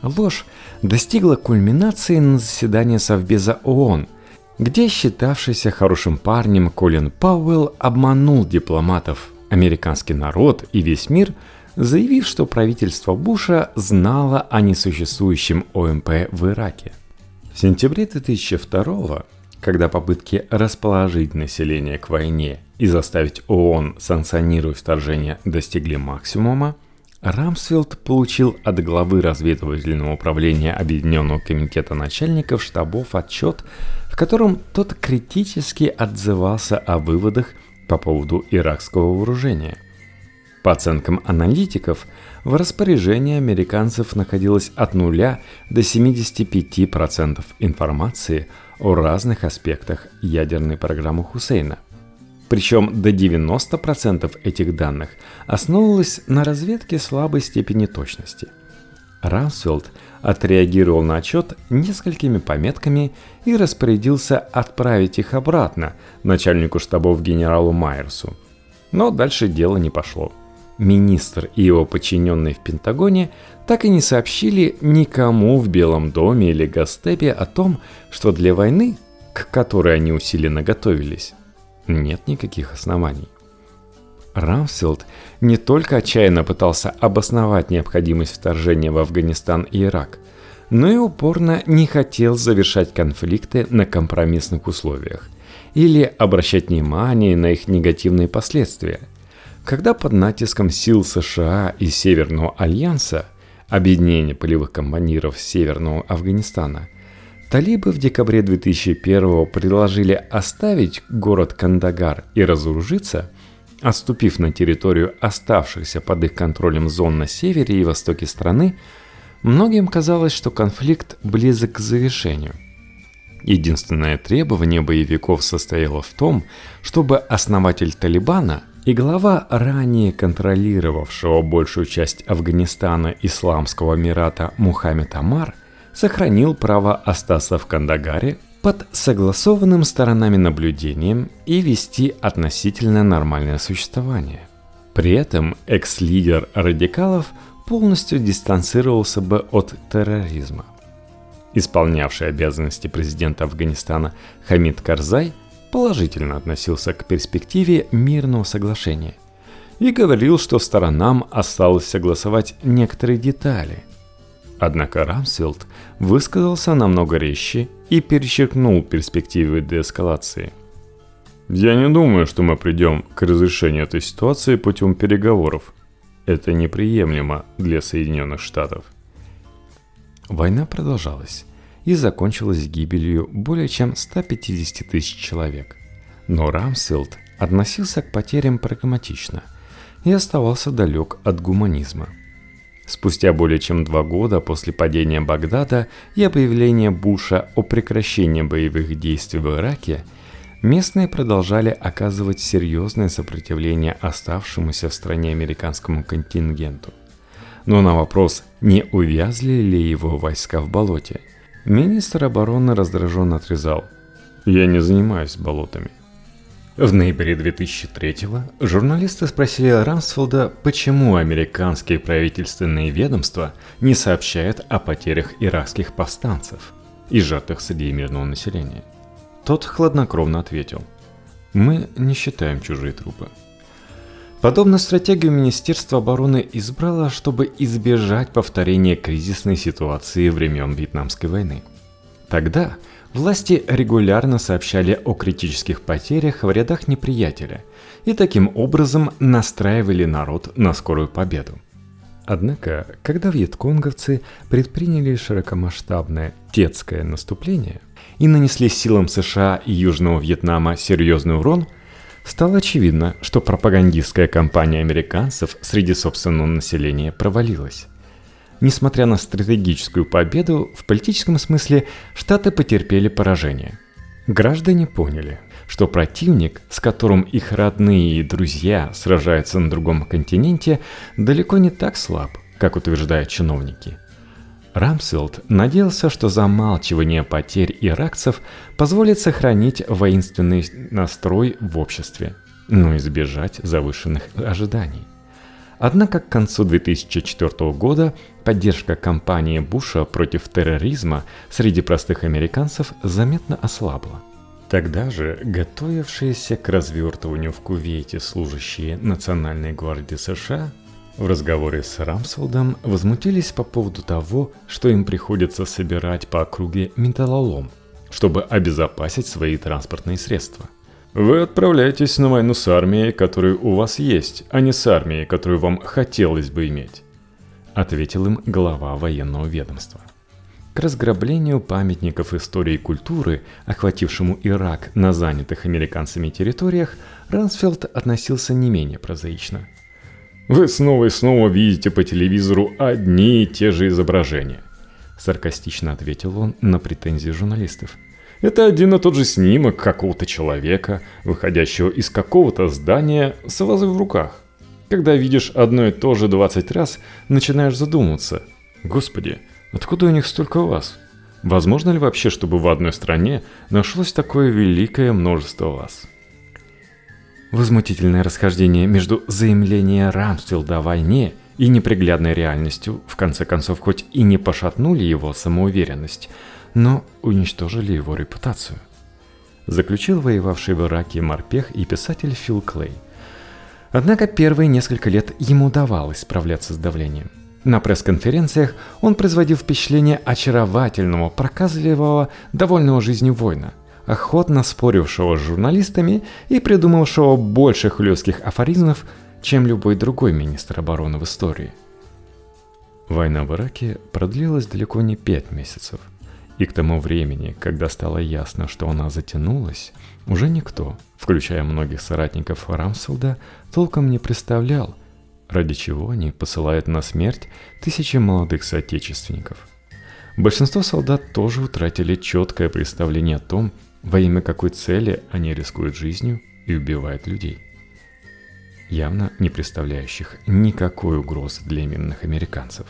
Ложь достигла кульминации на заседании Совбеза ООН – где считавшийся хорошим парнем Колин Пауэлл обманул дипломатов, американский народ и весь мир, заявив, что правительство Буша знало о несуществующем ОМП в Ираке. В сентябре 2002 когда попытки расположить население к войне и заставить ООН санкционировать вторжение достигли максимума, Рамсфилд получил от главы разведывательного управления Объединенного комитета начальников штабов отчет, в котором тот критически отзывался о выводах по поводу иракского вооружения. По оценкам аналитиков, в распоряжении американцев находилось от 0 до 75% информации о разных аспектах ядерной программы Хусейна. Причем до 90% этих данных основывалось на разведке слабой степени точности. Рамсфилд отреагировал на отчет несколькими пометками и распорядился отправить их обратно начальнику штабов генералу Майерсу. Но дальше дело не пошло. Министр и его подчиненные в Пентагоне так и не сообщили никому в Белом доме или Гастепе о том, что для войны, к которой они усиленно готовились, нет никаких оснований. Рамсфилд не только отчаянно пытался обосновать необходимость вторжения в Афганистан и Ирак, но и упорно не хотел завершать конфликты на компромиссных условиях или обращать внимание на их негативные последствия. Когда под натиском сил США и Северного Альянса, объединение полевых командиров Северного Афганистана, Талибы в декабре 2001 предложили оставить город Кандагар и разоружиться, отступив на территорию оставшихся под их контролем зон на севере и востоке страны, многим казалось, что конфликт близок к завершению. Единственное требование боевиков состояло в том, чтобы основатель Талибана и глава ранее контролировавшего большую часть Афганистана Исламского Эмирата Мухаммед Амар – сохранил право остаться в Кандагаре под согласованным сторонами наблюдением и вести относительно нормальное существование. При этом экс-лидер радикалов полностью дистанцировался бы от терроризма. Исполнявший обязанности президента Афганистана Хамид Карзай положительно относился к перспективе мирного соглашения и говорил, что сторонам осталось согласовать некоторые детали – Однако Рамсфилд высказался намного резче и перечеркнул перспективы деэскалации. «Я не думаю, что мы придем к разрешению этой ситуации путем переговоров. Это неприемлемо для Соединенных Штатов». Война продолжалась и закончилась гибелью более чем 150 тысяч человек. Но Рамсфилд относился к потерям прагматично и оставался далек от гуманизма – Спустя более чем два года после падения Багдада и объявления Буша о прекращении боевых действий в Ираке, местные продолжали оказывать серьезное сопротивление оставшемуся в стране американскому контингенту. Но на вопрос, не увязли ли его войска в болоте, министр обороны раздраженно отрезал «Я не занимаюсь болотами». В ноябре 2003-го журналисты спросили Рамсфелда, почему американские правительственные ведомства не сообщают о потерях иракских повстанцев и жертвах среди мирного населения. Тот хладнокровно ответил, «Мы не считаем чужие трупы». Подобную стратегию Министерство обороны избрало, чтобы избежать повторения кризисной ситуации времен Вьетнамской войны. Тогда власти регулярно сообщали о критических потерях в рядах неприятеля и таким образом настраивали народ на скорую победу. Однако, когда вьетконговцы предприняли широкомасштабное детское наступление и нанесли силам США и Южного Вьетнама серьезный урон, стало очевидно, что пропагандистская кампания американцев среди собственного населения провалилась. Несмотря на стратегическую победу, в политическом смысле Штаты потерпели поражение. Граждане поняли, что противник, с которым их родные и друзья сражаются на другом континенте, далеко не так слаб, как утверждают чиновники. Рамсфилд надеялся, что замалчивание потерь иракцев позволит сохранить воинственный настрой в обществе, но избежать завышенных ожиданий. Однако к концу 2004 года поддержка кампании Буша против терроризма среди простых американцев заметно ослабла – Тогда же готовившиеся к развертыванию в Кувейте служащие Национальной гвардии США в разговоре с Рамсфелдом возмутились по поводу того, что им приходится собирать по округе металлолом, чтобы обезопасить свои транспортные средства. Вы отправляетесь на войну с армией, которая у вас есть, а не с армией, которую вам хотелось бы иметь, ответил им глава военного ведомства. К разграблению памятников истории и культуры, охватившему Ирак на занятых американцами территориях, Рансфелд относился не менее прозаично. «Вы снова и снова видите по телевизору одни и те же изображения», саркастично ответил он на претензии журналистов. Это один и тот же снимок какого-то человека, выходящего из какого-то здания с вазой в руках. Когда видишь одно и то же 20 раз, начинаешь задумываться. Господи, Откуда у них столько вас? Возможно ли вообще, чтобы в одной стране нашлось такое великое множество вас? Возмутительное расхождение между заявлением Рамсфилда о войне и неприглядной реальностью, в конце концов, хоть и не пошатнули его самоуверенность, но уничтожили его репутацию. Заключил воевавший в Ираке морпех и писатель Фил Клей. Однако первые несколько лет ему удавалось справляться с давлением – на пресс-конференциях он производил впечатление очаровательного, проказливого, довольного жизнью воина, охотно спорившего с журналистами и придумавшего больше хлестких афоризмов, чем любой другой министр обороны в истории. Война в Ираке продлилась далеко не пять месяцев, и к тому времени, когда стало ясно, что она затянулась, уже никто, включая многих соратников Рамсфилда, толком не представлял – ради чего они посылают на смерть тысячи молодых соотечественников. Большинство солдат тоже утратили четкое представление о том, во имя какой цели они рискуют жизнью и убивают людей. Явно не представляющих никакой угрозы для мирных американцев.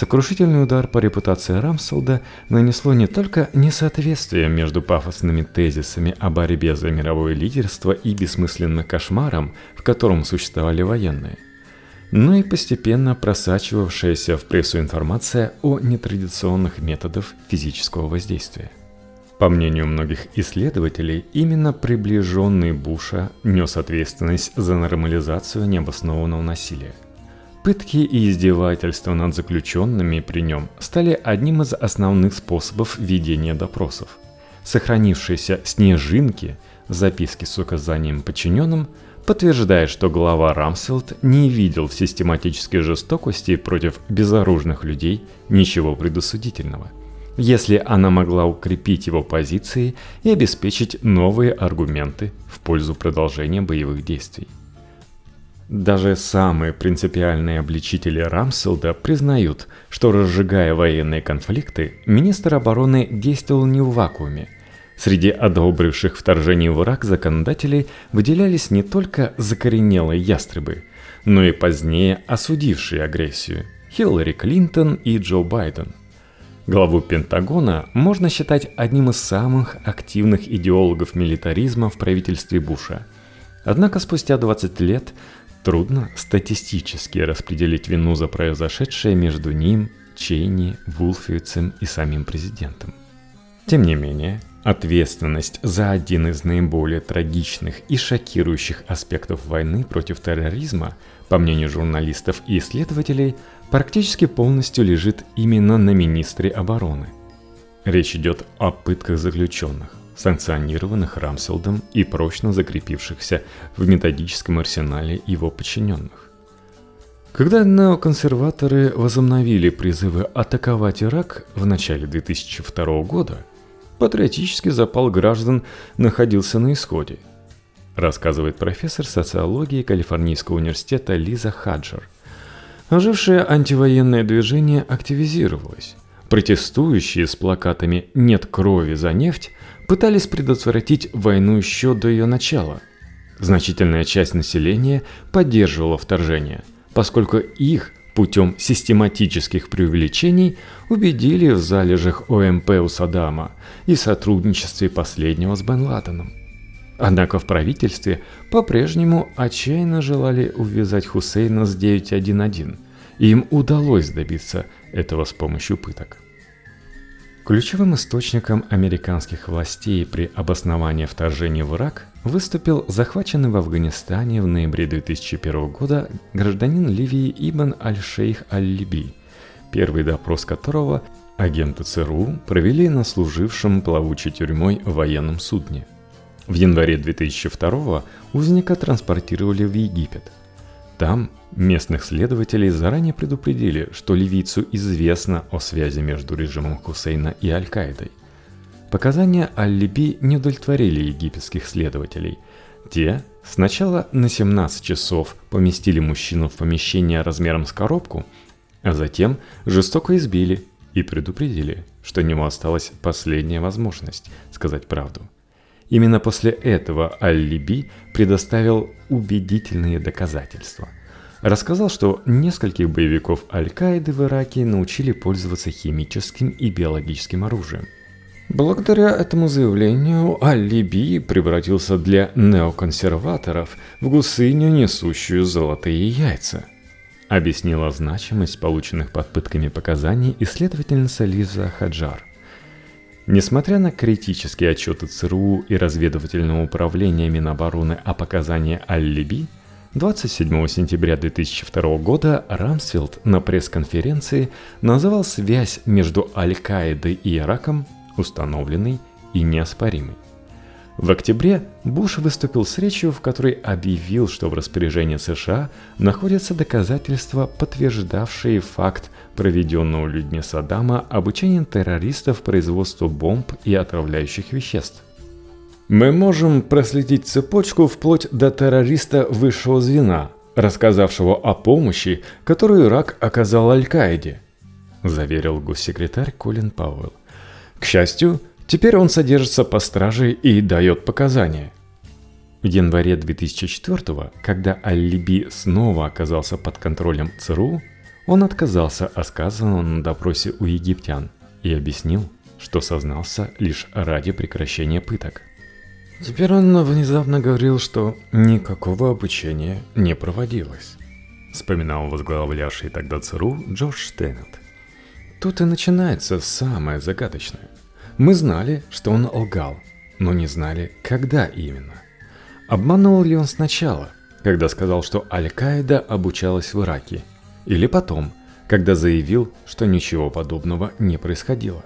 Сокрушительный удар по репутации Рамсфелда нанесло не только несоответствие между пафосными тезисами о борьбе за мировое лидерство и бессмысленным кошмаром, в котором существовали военные – но и постепенно просачивавшаяся в прессу информация о нетрадиционных методах физического воздействия. По мнению многих исследователей, именно приближенный Буша нес ответственность за нормализацию необоснованного насилия. Пытки и издевательства над заключенными при нем стали одним из основных способов ведения допросов. Сохранившиеся снежинки, записки с указанием подчиненным – подтверждает, что глава Рамсфилд не видел в систематической жестокости против безоружных людей ничего предосудительного, если она могла укрепить его позиции и обеспечить новые аргументы в пользу продолжения боевых действий. Даже самые принципиальные обличители Рамселда признают, что разжигая военные конфликты, министр обороны действовал не в вакууме – Среди одобривших вторжение в Ирак законодателей выделялись не только закоренелые ястребы, но и позднее осудившие агрессию – Хиллари Клинтон и Джо Байден. Главу Пентагона можно считать одним из самых активных идеологов милитаризма в правительстве Буша. Однако спустя 20 лет трудно статистически распределить вину за произошедшее между ним, Чейни, Вулфицем и самим президентом. Тем не менее, Ответственность за один из наиболее трагичных и шокирующих аспектов войны против терроризма, по мнению журналистов и исследователей, практически полностью лежит именно на министре обороны. Речь идет о пытках заключенных, санкционированных Рамселдом и прочно закрепившихся в методическом арсенале его подчиненных. Когда неоконсерваторы возобновили призывы атаковать Ирак в начале 2002 года – патриотический запал граждан находился на исходе, рассказывает профессор социологии Калифорнийского университета Лиза Хаджер. Ожившее антивоенное движение активизировалось. Протестующие с плакатами «Нет крови за нефть» пытались предотвратить войну еще до ее начала. Значительная часть населения поддерживала вторжение, поскольку их путем систематических преувеличений убедили в залежах ОМП у Саддама и сотрудничестве последнего с Бен Ладеном. Однако в правительстве по-прежнему отчаянно желали увязать Хусейна с 911, и им удалось добиться этого с помощью пыток. Ключевым источником американских властей при обосновании вторжения в Ирак выступил захваченный в Афганистане в ноябре 2001 года гражданин Ливии Ибн Аль-Шейх Аль-Либи, первый допрос которого агенты ЦРУ провели на служившем плавучей тюрьмой военном судне. В январе 2002 узника транспортировали в Египет – там местных следователей заранее предупредили, что ливийцу известно о связи между режимом Хусейна и Аль-Каидой. Показания Аль-Либи не удовлетворили египетских следователей. Те сначала на 17 часов поместили мужчину в помещение размером с коробку, а затем жестоко избили и предупредили, что у него осталась последняя возможность сказать правду. Именно после этого Аль-Либи предоставил убедительные доказательства. Рассказал, что нескольких боевиков Аль-Каиды в Ираке научили пользоваться химическим и биологическим оружием. Благодаря этому заявлению Аль-Либи превратился для неоконсерваторов в гусыню, несущую золотые яйца. Объяснила значимость полученных под пытками показаний исследовательница Лиза Хаджар. Несмотря на критические отчеты ЦРУ и разведывательного управления Минобороны о показании Аль-Либи, 27 сентября 2002 года Рамсфилд на пресс-конференции называл связь между Аль-Каидой и Ираком установленной и неоспоримой. В октябре Буш выступил с речью, в которой объявил, что в распоряжении США находятся доказательства, подтверждавшие факт проведенного людьми Саддама обучения террористов производству бомб и отравляющих веществ. Мы можем проследить цепочку вплоть до террориста высшего звена, рассказавшего о помощи, которую Ирак оказал Аль-Каиде, заверил госсекретарь Колин Пауэлл. К счастью, Теперь он содержится по страже и дает показания. В январе 2004 когда Аль-Либи снова оказался под контролем ЦРУ, он отказался от сказанного на допросе у египтян и объяснил, что сознался лишь ради прекращения пыток. Теперь он внезапно говорил, что никакого обучения не проводилось. Вспоминал возглавлявший тогда ЦРУ Джордж Теннет. Тут и начинается самое загадочное – мы знали, что он лгал, но не знали, когда именно. Обманул ли он сначала, когда сказал, что Аль-Каида обучалась в Ираке, или потом, когда заявил, что ничего подобного не происходило.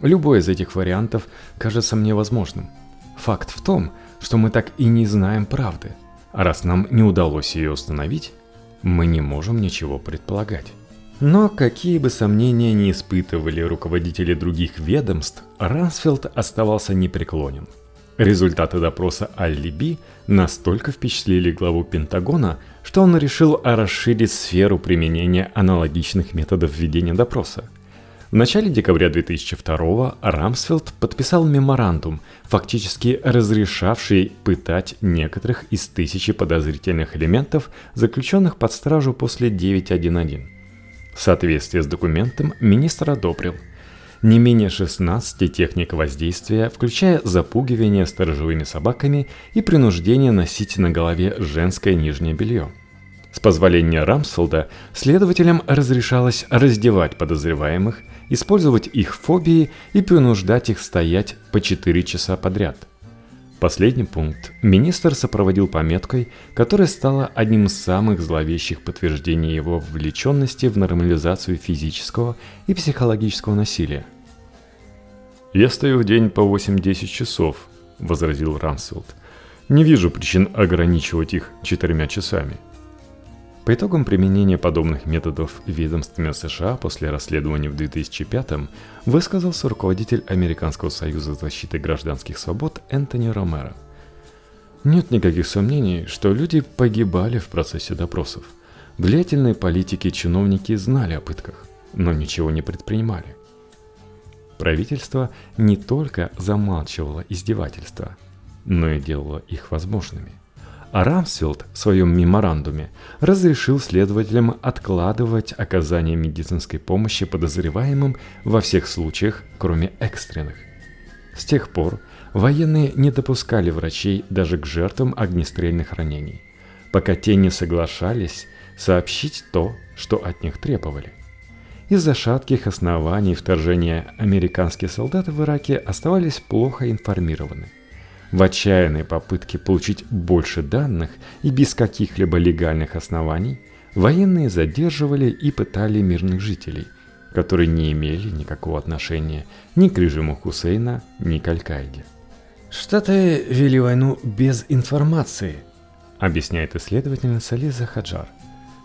Любой из этих вариантов кажется мне возможным. Факт в том, что мы так и не знаем правды, а раз нам не удалось ее установить, мы не можем ничего предполагать. Но какие бы сомнения не испытывали руководители других ведомств, Рансфилд оставался непреклонен. Результаты допроса Аль-Либи настолько впечатлили главу Пентагона, что он решил расширить сферу применения аналогичных методов ведения допроса. В начале декабря 2002 Рамсфилд подписал меморандум, фактически разрешавший пытать некоторых из тысячи подозрительных элементов, заключенных под стражу после 9.1.1. В соответствии с документом министр одобрил не менее 16 техник воздействия, включая запугивание сторожевыми собаками и принуждение носить на голове женское нижнее белье. С позволения Рамсфелда следователям разрешалось раздевать подозреваемых, использовать их фобии и принуждать их стоять по 4 часа подряд. Последний пункт министр сопроводил пометкой, которая стала одним из самых зловещих подтверждений его вовлеченности в нормализацию физического и психологического насилия. «Я стою в день по 8-10 часов», — возразил Рамсфилд. «Не вижу причин ограничивать их четырьмя часами». По итогам применения подобных методов ведомствами США после расследования в 2005 высказался руководитель Американского союза защиты гражданских свобод Энтони Ромеро. Нет никаких сомнений, что люди погибали в процессе допросов. Влиятельные политики и чиновники знали о пытках, но ничего не предпринимали. Правительство не только замалчивало издевательства, но и делало их возможными – а Рамсфилд в своем меморандуме разрешил следователям откладывать оказание медицинской помощи подозреваемым во всех случаях, кроме экстренных. С тех пор военные не допускали врачей даже к жертвам огнестрельных ранений, пока те не соглашались сообщить то, что от них требовали. Из-за шатких оснований вторжения американские солдаты в Ираке оставались плохо информированы. В отчаянной попытке получить больше данных и без каких-либо легальных оснований, военные задерживали и пытали мирных жителей, которые не имели никакого отношения ни к режиму Хусейна, ни к Аль-Каиде. Штаты вели войну без информации, объясняет исследовательница Лиза Хаджар.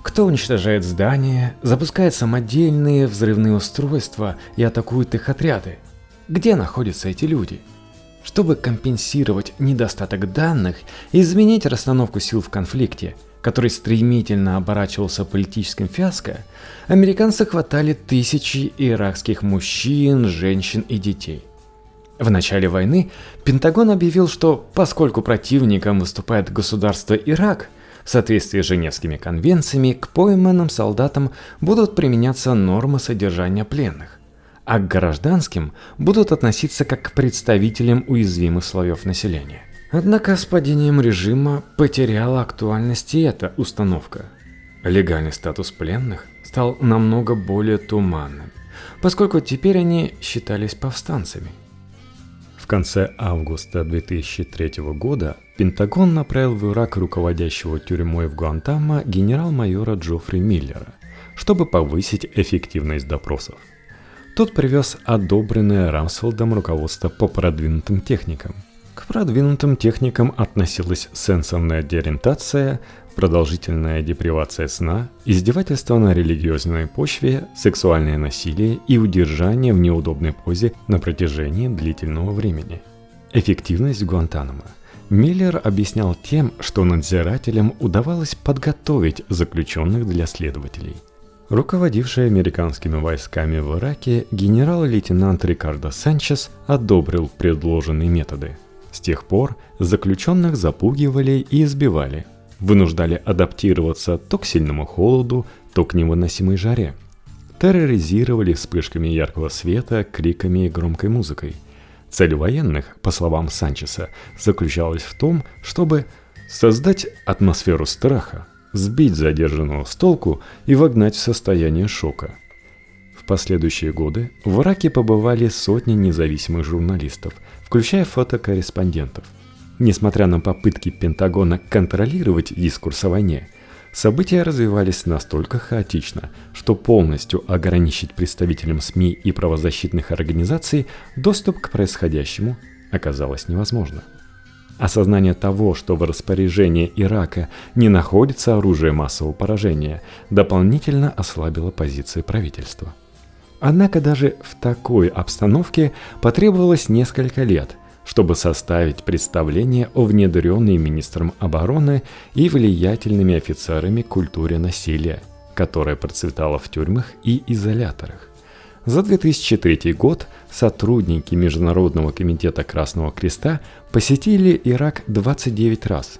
Кто уничтожает здания, запускает самодельные взрывные устройства и атакует их отряды? Где находятся эти люди – чтобы компенсировать недостаток данных и изменить расстановку сил в конфликте, который стремительно оборачивался политическим фиаско, американцы хватали тысячи иракских мужчин, женщин и детей. В начале войны Пентагон объявил, что поскольку противником выступает государство Ирак, в соответствии с Женевскими конвенциями к пойманным солдатам будут применяться нормы содержания пленных а к гражданским будут относиться как к представителям уязвимых слоев населения. Однако с падением режима потеряла актуальность и эта установка. Легальный статус пленных стал намного более туманным, поскольку теперь они считались повстанцами. В конце августа 2003 года Пентагон направил в Ирак руководящего тюрьмой в Гуантамо генерал-майора Джоффри Миллера, чтобы повысить эффективность допросов. Тот привез одобренное Рамсфелдом руководство по продвинутым техникам. К продвинутым техникам относилась сенсорная деориентация, продолжительная депривация сна, издевательство на религиозной почве, сексуальное насилие и удержание в неудобной позе на протяжении длительного времени. Эффективность Гуантанамо – Миллер объяснял тем, что надзирателям удавалось подготовить заключенных для следователей – Руководивший американскими войсками в Ираке генерал-лейтенант Рикардо Санчес одобрил предложенные методы. С тех пор заключенных запугивали и избивали, вынуждали адаптироваться то к сильному холоду, то к невыносимой жаре. Терроризировали вспышками яркого света, криками и громкой музыкой. Цель военных, по словам Санчеса, заключалась в том, чтобы создать атмосферу страха, сбить задержанного с толку и вогнать в состояние шока. В последующие годы в Ираке побывали сотни независимых журналистов, включая фотокорреспондентов. Несмотря на попытки Пентагона контролировать дискурс о войне, события развивались настолько хаотично, что полностью ограничить представителям СМИ и правозащитных организаций доступ к происходящему оказалось невозможно. Осознание того, что в распоряжении Ирака не находится оружие массового поражения, дополнительно ослабило позиции правительства. Однако даже в такой обстановке потребовалось несколько лет, чтобы составить представление о внедренной министром обороны и влиятельными офицерами культуре насилия, которая процветала в тюрьмах и изоляторах. За 2003 год сотрудники Международного комитета Красного Креста посетили Ирак 29 раз.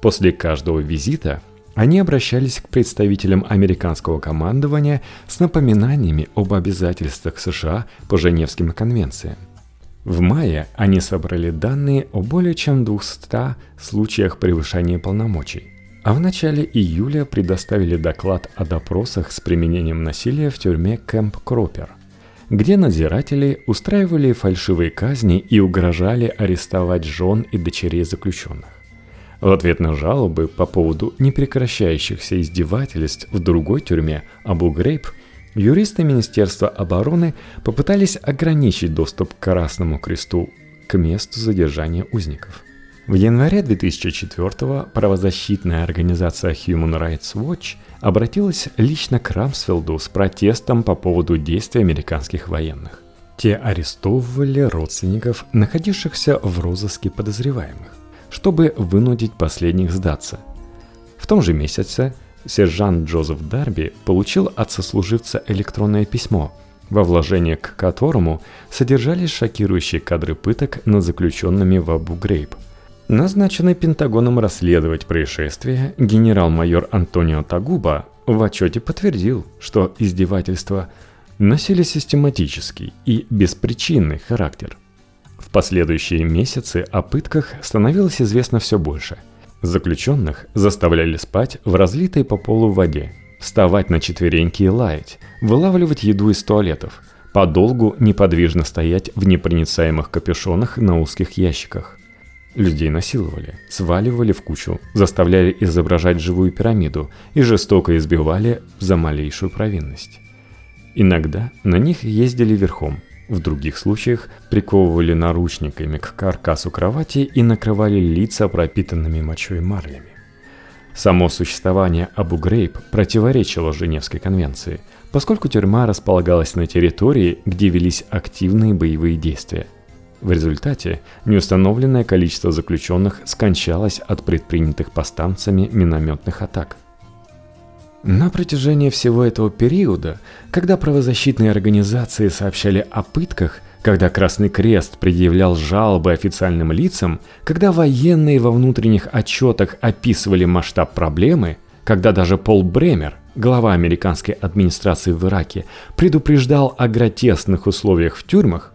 После каждого визита они обращались к представителям американского командования с напоминаниями об обязательствах США по Женевским конвенциям. В мае они собрали данные о более чем 200 случаях превышения полномочий, а в начале июля предоставили доклад о допросах с применением насилия в тюрьме Кэмп Кропер, где надзиратели устраивали фальшивые казни и угрожали арестовать жен и дочерей заключенных. В ответ на жалобы по поводу непрекращающихся издевательств в другой тюрьме Абу Грейб, юристы Министерства обороны попытались ограничить доступ к Красному Кресту к месту задержания узников – в январе 2004 правозащитная организация Human Rights Watch обратилась лично к Рамсфилду с протестом по поводу действий американских военных. Те арестовывали родственников, находившихся в розыске подозреваемых, чтобы вынудить последних сдаться. В том же месяце сержант Джозеф Дарби получил от сослуживца электронное письмо, во вложении к которому содержались шокирующие кадры пыток над заключенными в Абу-Грейб – Назначенный Пентагоном расследовать происшествие, генерал-майор Антонио Тагуба в отчете подтвердил, что издевательства носили систематический и беспричинный характер. В последующие месяцы о пытках становилось известно все больше. Заключенных заставляли спать в разлитой по полу воде, вставать на четвереньки и лаять, вылавливать еду из туалетов, подолгу неподвижно стоять в непроницаемых капюшонах на узких ящиках – Людей насиловали, сваливали в кучу, заставляли изображать живую пирамиду и жестоко избивали за малейшую провинность. Иногда на них ездили верхом, в других случаях приковывали наручниками к каркасу кровати и накрывали лица пропитанными мочой марлями. Само существование Абу-Грейб противоречило Женевской конвенции, поскольку тюрьма располагалась на территории, где велись активные боевые действия – в результате неустановленное количество заключенных скончалось от предпринятых повстанцами минометных атак. На протяжении всего этого периода, когда правозащитные организации сообщали о пытках, когда Красный Крест предъявлял жалобы официальным лицам, когда военные во внутренних отчетах описывали масштаб проблемы, когда даже Пол Бремер, глава американской администрации в Ираке, предупреждал о гротесных условиях в тюрьмах,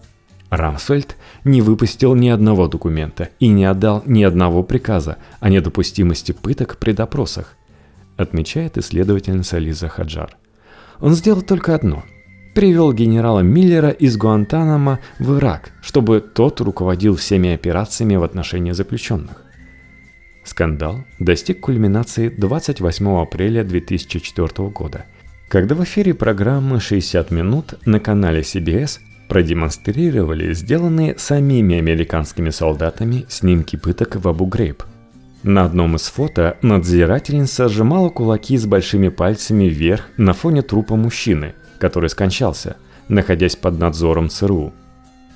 Рамсфельд не выпустил ни одного документа и не отдал ни одного приказа о недопустимости пыток при допросах, отмечает исследовательница Лиза Хаджар. Он сделал только одно – привел генерала Миллера из Гуантанамо в Ирак, чтобы тот руководил всеми операциями в отношении заключенных. Скандал достиг кульминации 28 апреля 2004 года, когда в эфире программы «60 минут» на канале CBS продемонстрировали сделанные самими американскими солдатами снимки пыток в Абу-Грейб. На одном из фото надзирательница сжимала кулаки с большими пальцами вверх на фоне трупа мужчины, который скончался, находясь под надзором ЦРУ.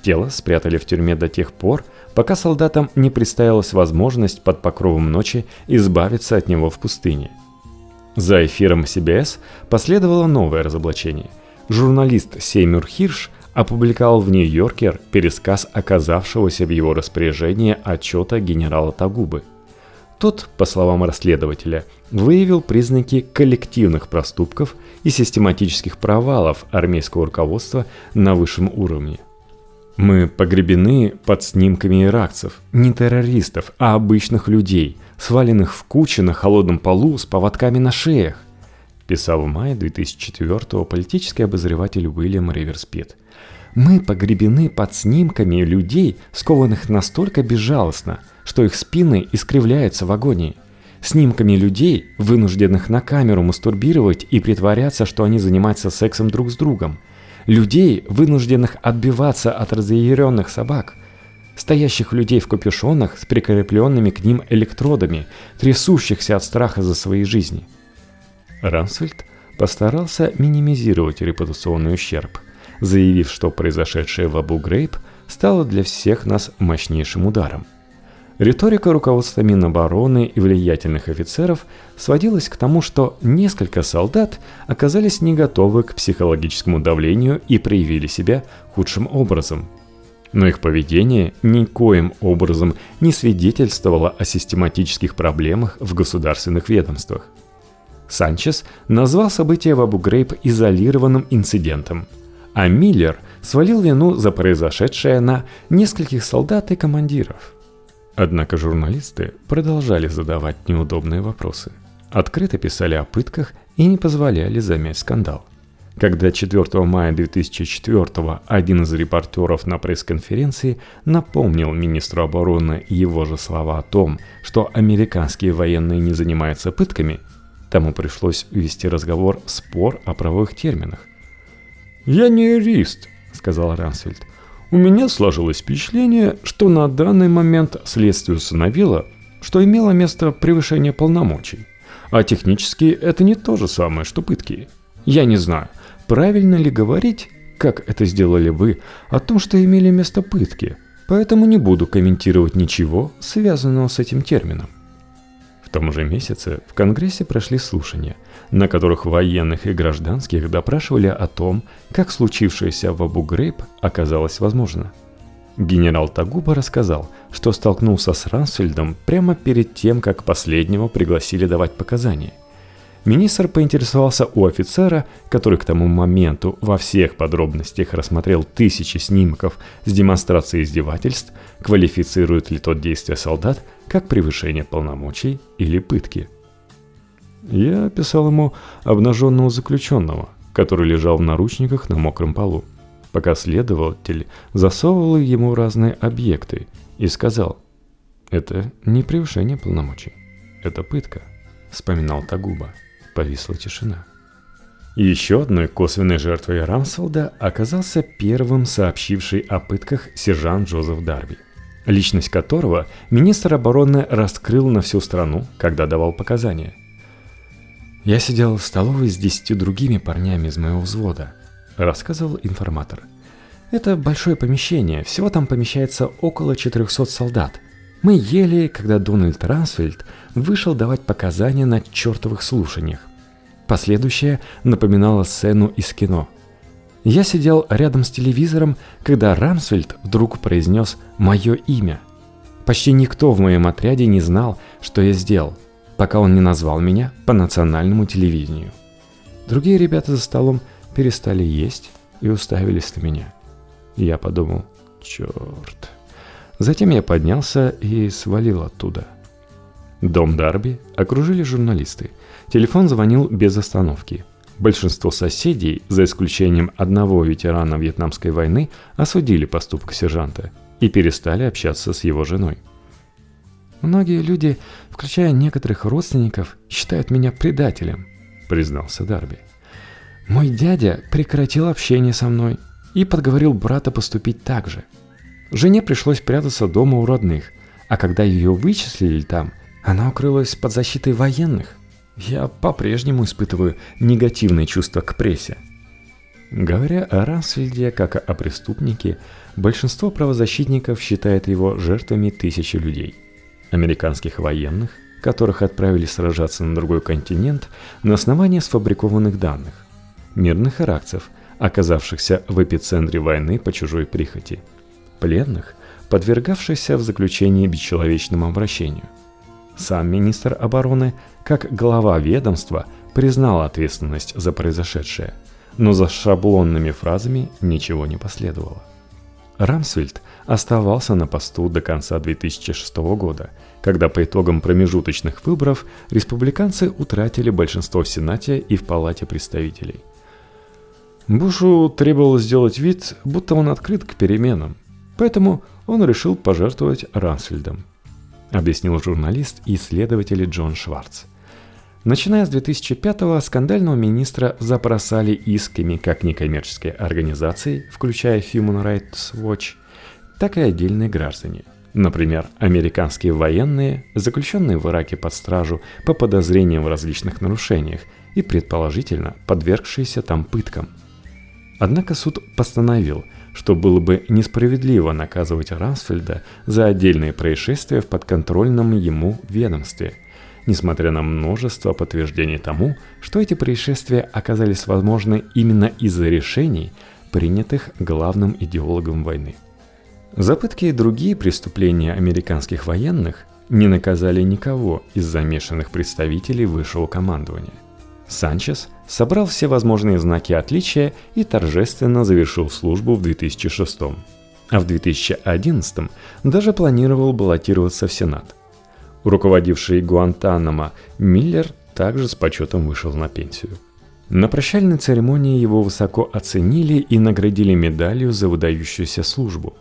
Тело спрятали в тюрьме до тех пор, пока солдатам не представилась возможность под покровом ночи избавиться от него в пустыне. За эфиром CBS последовало новое разоблачение. Журналист Сеймюр Хирш опубликовал в Нью-Йоркер пересказ оказавшегося в его распоряжении отчета генерала Тагубы. Тот, по словам расследователя, выявил признаки коллективных проступков и систематических провалов армейского руководства на высшем уровне. Мы погребены под снимками иракцев, не террористов, а обычных людей, сваленных в кучи на холодном полу с поводками на шеях, писал в мае 2004 политический обозреватель Уильям Риверспит – мы погребены под снимками людей, скованных настолько безжалостно, что их спины искривляются в агонии. Снимками людей, вынужденных на камеру мастурбировать и притворяться, что они занимаются сексом друг с другом. Людей, вынужденных отбиваться от разъяренных собак. Стоящих людей в капюшонах с прикрепленными к ним электродами, трясущихся от страха за свои жизни. Рамсфельд постарался минимизировать репутационный ущерб – заявив, что произошедшее в Абу-Грейб стало для всех нас мощнейшим ударом. Риторика руководства Минобороны и влиятельных офицеров сводилась к тому, что несколько солдат оказались не готовы к психологическому давлению и проявили себя худшим образом. Но их поведение никоим образом не свидетельствовало о систематических проблемах в государственных ведомствах. Санчес назвал события в Абу-Грейб изолированным инцидентом – а Миллер свалил вину за произошедшее на нескольких солдат и командиров. Однако журналисты продолжали задавать неудобные вопросы – открыто писали о пытках и не позволяли замять скандал. Когда 4 мая 2004 один из репортеров на пресс-конференции напомнил министру обороны его же слова о том, что американские военные не занимаются пытками, тому пришлось вести разговор спор о правовых терминах. «Я не юрист», — сказал Рансфельд. «У меня сложилось впечатление, что на данный момент следствие установило, что имело место превышение полномочий. А технически это не то же самое, что пытки. Я не знаю, правильно ли говорить, как это сделали вы, о том, что имели место пытки, поэтому не буду комментировать ничего, связанного с этим термином. Том же месяце в Конгрессе прошли слушания, на которых военных и гражданских допрашивали о том, как случившееся в Абу-Грейб оказалось возможно. Генерал Тагуба рассказал, что столкнулся с Рансфельдом прямо перед тем, как последнего пригласили давать показания – Министр поинтересовался у офицера, который к тому моменту во всех подробностях рассмотрел тысячи снимков с демонстрацией издевательств, квалифицирует ли тот действия солдат как превышение полномочий или пытки. Я описал ему обнаженного заключенного, который лежал в наручниках на мокром полу, пока следователь засовывал ему разные объекты и сказал, это не превышение полномочий, это пытка, вспоминал Тагуба. Повисла тишина. Еще одной косвенной жертвой Рамсфелда оказался первым сообщивший о пытках сержант Джозеф Дарби, личность которого министр обороны раскрыл на всю страну, когда давал показания. «Я сидел в столовой с десятью другими парнями из моего взвода», — рассказывал информатор. «Это большое помещение, всего там помещается около 400 солдат. Мы ели, когда Дональд Рансфельд вышел давать показания на чертовых слушаниях. Последующее напоминало сцену из кино. Я сидел рядом с телевизором, когда Рамсфельд вдруг произнес мое имя. Почти никто в моем отряде не знал, что я сделал, пока он не назвал меня по национальному телевидению. Другие ребята за столом перестали есть и уставились на меня. Я подумал, черт. Затем я поднялся и свалил оттуда. Дом Дарби окружили журналисты. Телефон звонил без остановки. Большинство соседей, за исключением одного ветерана Вьетнамской войны, осудили поступок сержанта и перестали общаться с его женой. «Многие люди, включая некоторых родственников, считают меня предателем», — признался Дарби. «Мой дядя прекратил общение со мной и подговорил брата поступить так же. Жене пришлось прятаться дома у родных, а когда ее вычислили там — она укрылась под защитой военных. Я по-прежнему испытываю негативные чувства к прессе. Говоря о Рансфельде как о преступнике, большинство правозащитников считает его жертвами тысячи людей. Американских военных, которых отправили сражаться на другой континент на основании сфабрикованных данных. Мирных иракцев, оказавшихся в эпицентре войны по чужой прихоти. Пленных, подвергавшихся в заключении бесчеловечному обращению – сам министр обороны, как глава ведомства, признал ответственность за произошедшее, но за шаблонными фразами ничего не последовало. Рамсвельд оставался на посту до конца 2006 года, когда по итогам промежуточных выборов республиканцы утратили большинство в Сенате и в Палате представителей. Бушу требовалось сделать вид, будто он открыт к переменам, поэтому он решил пожертвовать Рамсфельдом – объяснил журналист и исследователь Джон Шварц. Начиная с 2005-го скандального министра запросали исками как некоммерческие организации, включая Human Rights Watch, так и отдельные граждане. Например, американские военные, заключенные в Ираке под стражу по подозрениям в различных нарушениях и предположительно подвергшиеся там пыткам. Однако суд постановил – что было бы несправедливо наказывать Рансфельда за отдельные происшествия в подконтрольном ему ведомстве, несмотря на множество подтверждений тому, что эти происшествия оказались возможны именно из-за решений, принятых главным идеологом войны. За пытки и другие преступления американских военных не наказали никого из замешанных представителей высшего командования. Санчес собрал все возможные знаки отличия и торжественно завершил службу в 2006 а в 2011 даже планировал баллотироваться в Сенат. Руководивший Гуантанамо Миллер также с почетом вышел на пенсию. На прощальной церемонии его высоко оценили и наградили медалью за выдающуюся службу.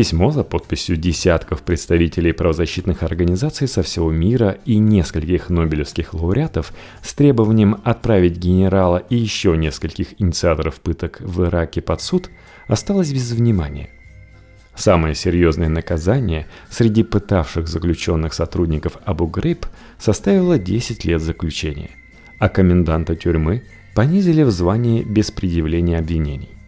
Письмо за подписью десятков представителей правозащитных организаций со всего мира и нескольких нобелевских лауреатов с требованием отправить генерала и еще нескольких инициаторов пыток в Ираке под суд осталось без внимания. Самое серьезное наказание среди пытавших заключенных сотрудников Абу Грейб составило 10 лет заключения а коменданта тюрьмы понизили в звании без предъявления обвинений.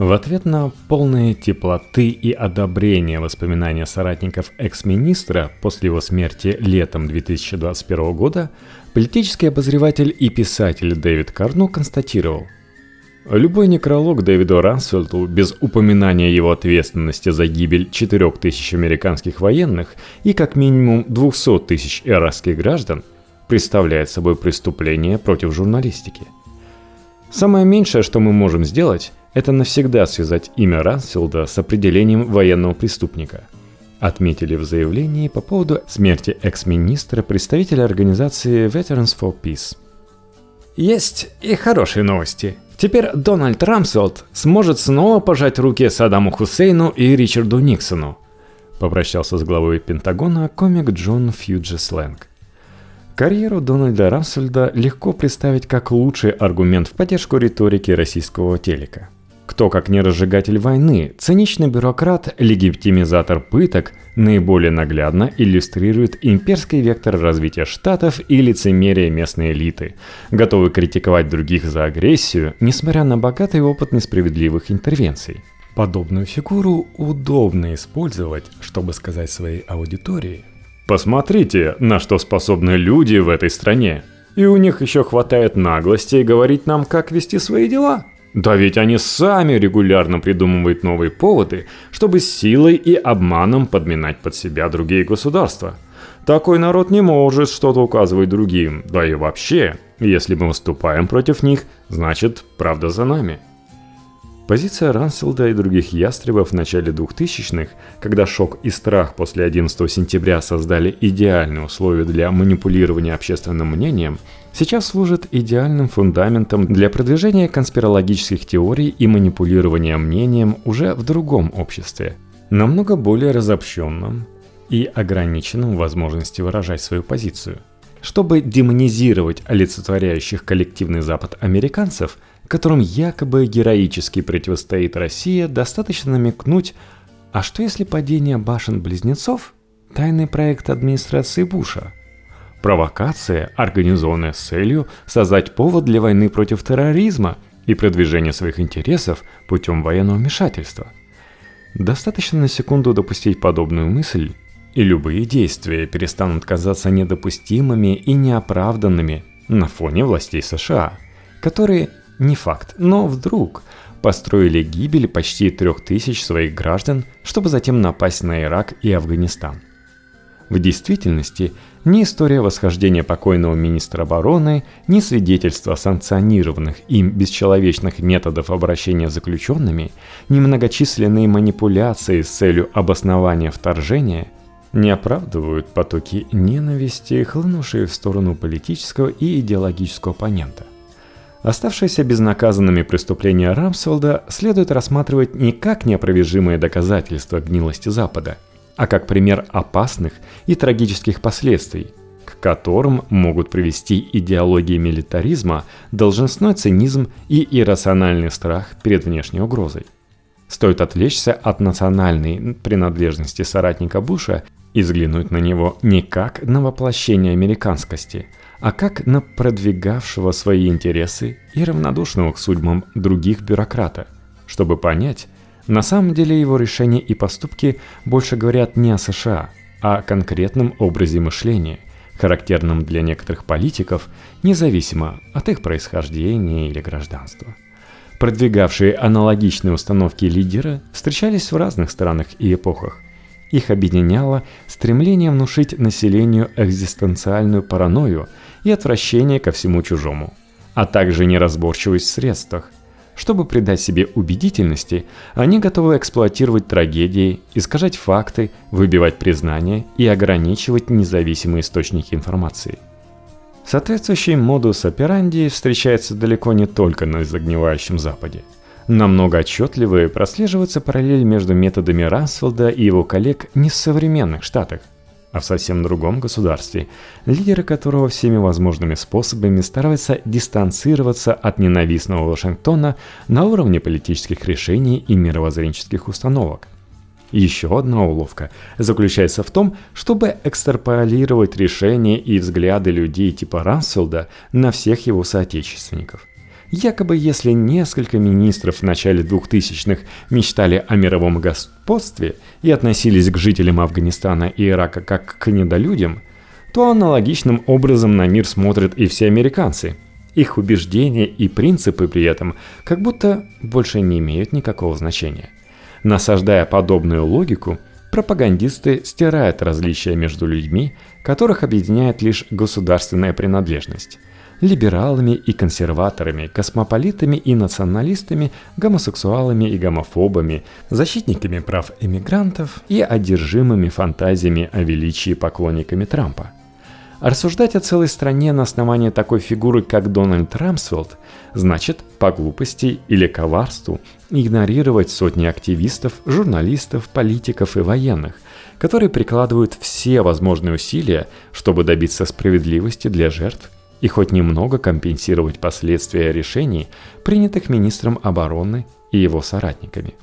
В ответ на полные теплоты и одобрения воспоминания соратников экс-министра после его смерти летом 2021 года, политический обозреватель и писатель Дэвид Карну констатировал, Любой некролог Дэвиду Рансфилду без упоминания его ответственности за гибель 4000 американских военных и как минимум 200 тысяч иракских граждан – представляет собой преступление против журналистики. Самое меньшее, что мы можем сделать, это навсегда связать имя Рансфилда с определением военного преступника. Отметили в заявлении по поводу смерти экс-министра представителя организации Veterans for Peace. Есть и хорошие новости. Теперь Дональд Рамсфилд сможет снова пожать руки Саддаму Хусейну и Ричарду Никсону. Попрощался с главой Пентагона комик Джон Фьюджи Лэнг. Карьеру Дональда Рассельда легко представить как лучший аргумент в поддержку риторики российского телека. Кто, как не разжигатель войны, циничный бюрократ, легитимизатор пыток, наиболее наглядно иллюстрирует имперский вектор развития штатов и лицемерие местной элиты, готовы критиковать других за агрессию, несмотря на богатый опыт несправедливых интервенций. Подобную фигуру удобно использовать, чтобы сказать своей аудитории, Посмотрите, на что способны люди в этой стране. И у них еще хватает наглости говорить нам, как вести свои дела. Да ведь они сами регулярно придумывают новые поводы, чтобы силой и обманом подминать под себя другие государства. Такой народ не может что-то указывать другим, да и вообще, если мы выступаем против них, значит, правда за нами. Позиция Ранселда и других ястребов в начале 2000-х, когда шок и страх после 11 сентября создали идеальные условия для манипулирования общественным мнением, сейчас служит идеальным фундаментом для продвижения конспирологических теорий и манипулирования мнением уже в другом обществе, намного более разобщенном и ограниченном возможности выражать свою позицию. Чтобы демонизировать олицетворяющих коллективный Запад американцев – которым якобы героически противостоит Россия, достаточно намекнуть, а что если падение башен-близнецов – тайный проект администрации Буша? Провокация, организованная с целью создать повод для войны против терроризма и продвижения своих интересов путем военного вмешательства. Достаточно на секунду допустить подобную мысль, и любые действия перестанут казаться недопустимыми и неоправданными на фоне властей США, которые не факт, но вдруг построили гибель почти трех тысяч своих граждан, чтобы затем напасть на Ирак и Афганистан. В действительности, ни история восхождения покойного министра обороны, ни свидетельства санкционированных им бесчеловечных методов обращения с заключенными, ни многочисленные манипуляции с целью обоснования вторжения не оправдывают потоки ненависти, хлынувшие в сторону политического и идеологического оппонента. Оставшиеся безнаказанными преступления Рамсфелда следует рассматривать не как неопровержимое доказательство гнилости Запада, а как пример опасных и трагических последствий, к которым могут привести идеологии милитаризма, должностной цинизм и иррациональный страх перед внешней угрозой. Стоит отвлечься от национальной принадлежности соратника Буша и взглянуть на него не как на воплощение американскости – а как на продвигавшего свои интересы и равнодушного к судьбам других бюрократа, чтобы понять, на самом деле его решения и поступки больше говорят не о США, а о конкретном образе мышления, характерном для некоторых политиков, независимо от их происхождения или гражданства. Продвигавшие аналогичные установки лидера встречались в разных странах и эпохах, их объединяло стремление внушить населению экзистенциальную паранойю и отвращение ко всему чужому, а также неразборчивость в средствах. Чтобы придать себе убедительности, они готовы эксплуатировать трагедии, искажать факты, выбивать признания и ограничивать независимые источники информации. Соответствующий модус операнди встречается далеко не только на загнивающем Западе. Намного отчетливее прослеживается параллель между методами Расфелда и его коллег не в современных штатах, а в совсем другом государстве, лидеры которого всеми возможными способами стараются дистанцироваться от ненавистного Вашингтона на уровне политических решений и мировоззренческих установок – еще одна уловка заключается в том, чтобы экстраполировать решения и взгляды людей типа Расселда на всех его соотечественников. Якобы если несколько министров в начале 2000-х мечтали о мировом господстве и относились к жителям Афганистана и Ирака как к недолюдям, то аналогичным образом на мир смотрят и все американцы. Их убеждения и принципы при этом как будто больше не имеют никакого значения. Насаждая подобную логику, пропагандисты стирают различия между людьми, которых объединяет лишь государственная принадлежность либералами и консерваторами, космополитами и националистами, гомосексуалами и гомофобами, защитниками прав иммигрантов и одержимыми фантазиями о величии поклонниками Трампа. Рассуждать о целой стране на основании такой фигуры, как Дональд Рамсфелд, значит по глупости или коварству игнорировать сотни активистов, журналистов, политиков и военных, которые прикладывают все возможные усилия, чтобы добиться справедливости для жертв и хоть немного компенсировать последствия решений, принятых министром обороны и его соратниками.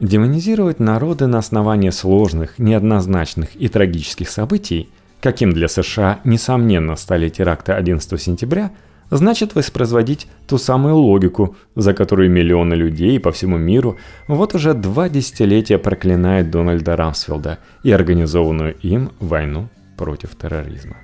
Демонизировать народы на основании сложных, неоднозначных и трагических событий – каким для США, несомненно, стали теракты 11 сентября, значит воспроизводить ту самую логику, за которую миллионы людей по всему миру вот уже два десятилетия проклинают Дональда Рамсфелда и организованную им войну против терроризма.